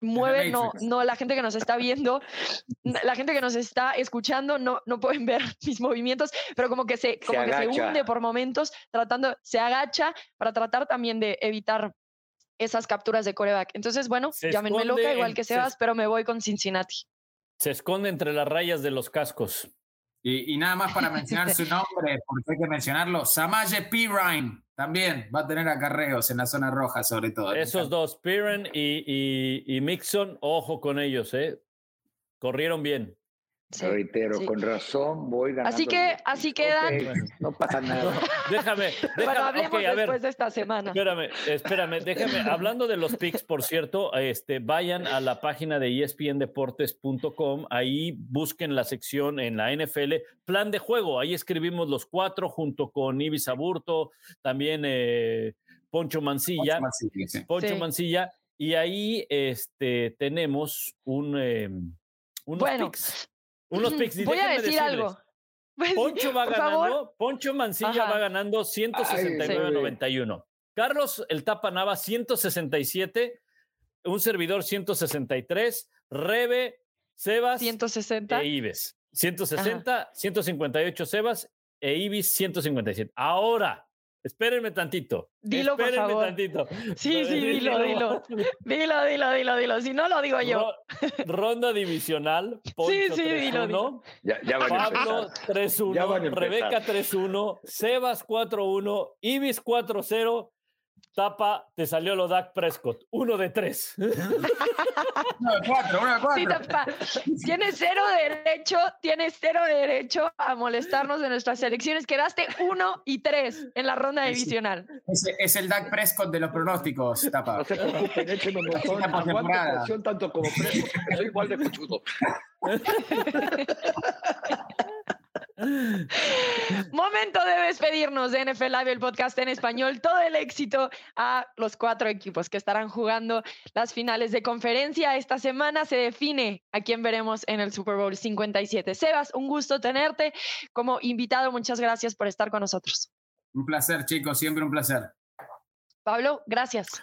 mueve, no, no, la gente que nos está viendo, la gente que nos está escuchando no, no pueden ver mis movimientos, pero como que se, como que se hunde por momentos, tratando, se agacha para tratar también de evitar esas capturas de coreback. Entonces, bueno, llámenme loca, igual que Sebas, pero me voy con Cincinnati. Se esconde entre las rayas de los cascos. Y, nada más para mencionar su nombre, porque hay que mencionarlo, Samaje Pirine también va a tener acarreos en la zona roja, sobre todo. Esos dos, Piran y, y, Mixon, ojo con ellos, ¿eh? Corrieron bien. Reitero, con razón voy ganando. Así que, así quedan. no pasa nada. déjame, déjame. hablemos después de esta semana. Espérame, espérame, déjame. Hablando de los picks, por cierto, este, vayan a la página de espndeportes.com. Ahí busquen la sección en la NFL, plan de juego. Ahí escribimos los cuatro junto con Ibis Aburto, también eh, Poncho Mancilla. Poncho Mancilla. Y ahí este, tenemos un, eh, unos bueno, picks unos picks. Voy a decir algo. Poncho va ganando, Poncho Mancilla va ganando 169-91. Carlos el Tapa Nava 167, un servidor 163, Rebe, Sebas 160 e Ibes. 160, 158 Sebas e Ibis 157. Ahora, Espérenme tantito. Dilo, Espérenme por favor. tantito. Sí, sí, dilo, dilo. Dilo, dilo, dilo, dilo. Si no, lo digo yo. Ronda divisional. Poncho sí, sí, dilo, dilo. Ya, ya Pablo 3-1. Rebeca 3-1. Sebas 4-1. Ibis 4-0. Tapa, te salió lo Dak Prescott. Uno de tres. uno de cuatro, uno de cuatro. Sí, Tapa. Tienes cero derecho, tienes cero derecho a molestarnos de nuestras selecciones. Quedaste uno y tres en la ronda divisional. Es, es el Dak Prescott de los pronósticos, Tapa. Presión tanto como Prescott, soy igual de cochudo. Momento de despedirnos de NFL Live, el podcast en español. Todo el éxito a los cuatro equipos que estarán jugando las finales de conferencia. Esta semana se define a quién veremos en el Super Bowl 57. Sebas, un gusto tenerte como invitado. Muchas gracias por estar con nosotros. Un placer, chicos, siempre un placer. Pablo, gracias.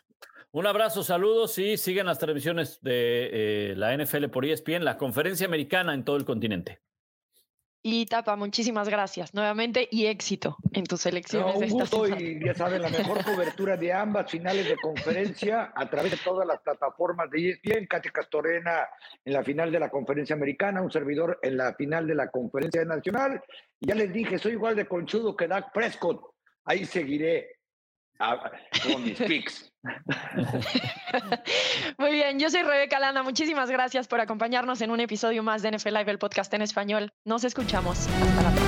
Un abrazo, saludos y siguen las transmisiones de eh, la NFL por ESPN, la conferencia americana en todo el continente. Y Tapa, muchísimas gracias nuevamente y éxito en tus elecciones. un gusto y ya saben, la mejor cobertura de ambas finales de conferencia a través de todas las plataformas de ESPN, Katy Castorena en la final de la conferencia americana, un servidor en la final de la conferencia nacional. Y ya les dije, soy igual de conchudo que Dak Prescott. Ahí seguiré picks. Muy bien, yo soy Rebeca Landa. Muchísimas gracias por acompañarnos en un episodio más de NFL Live, el podcast en español. Nos escuchamos. Hasta la próxima.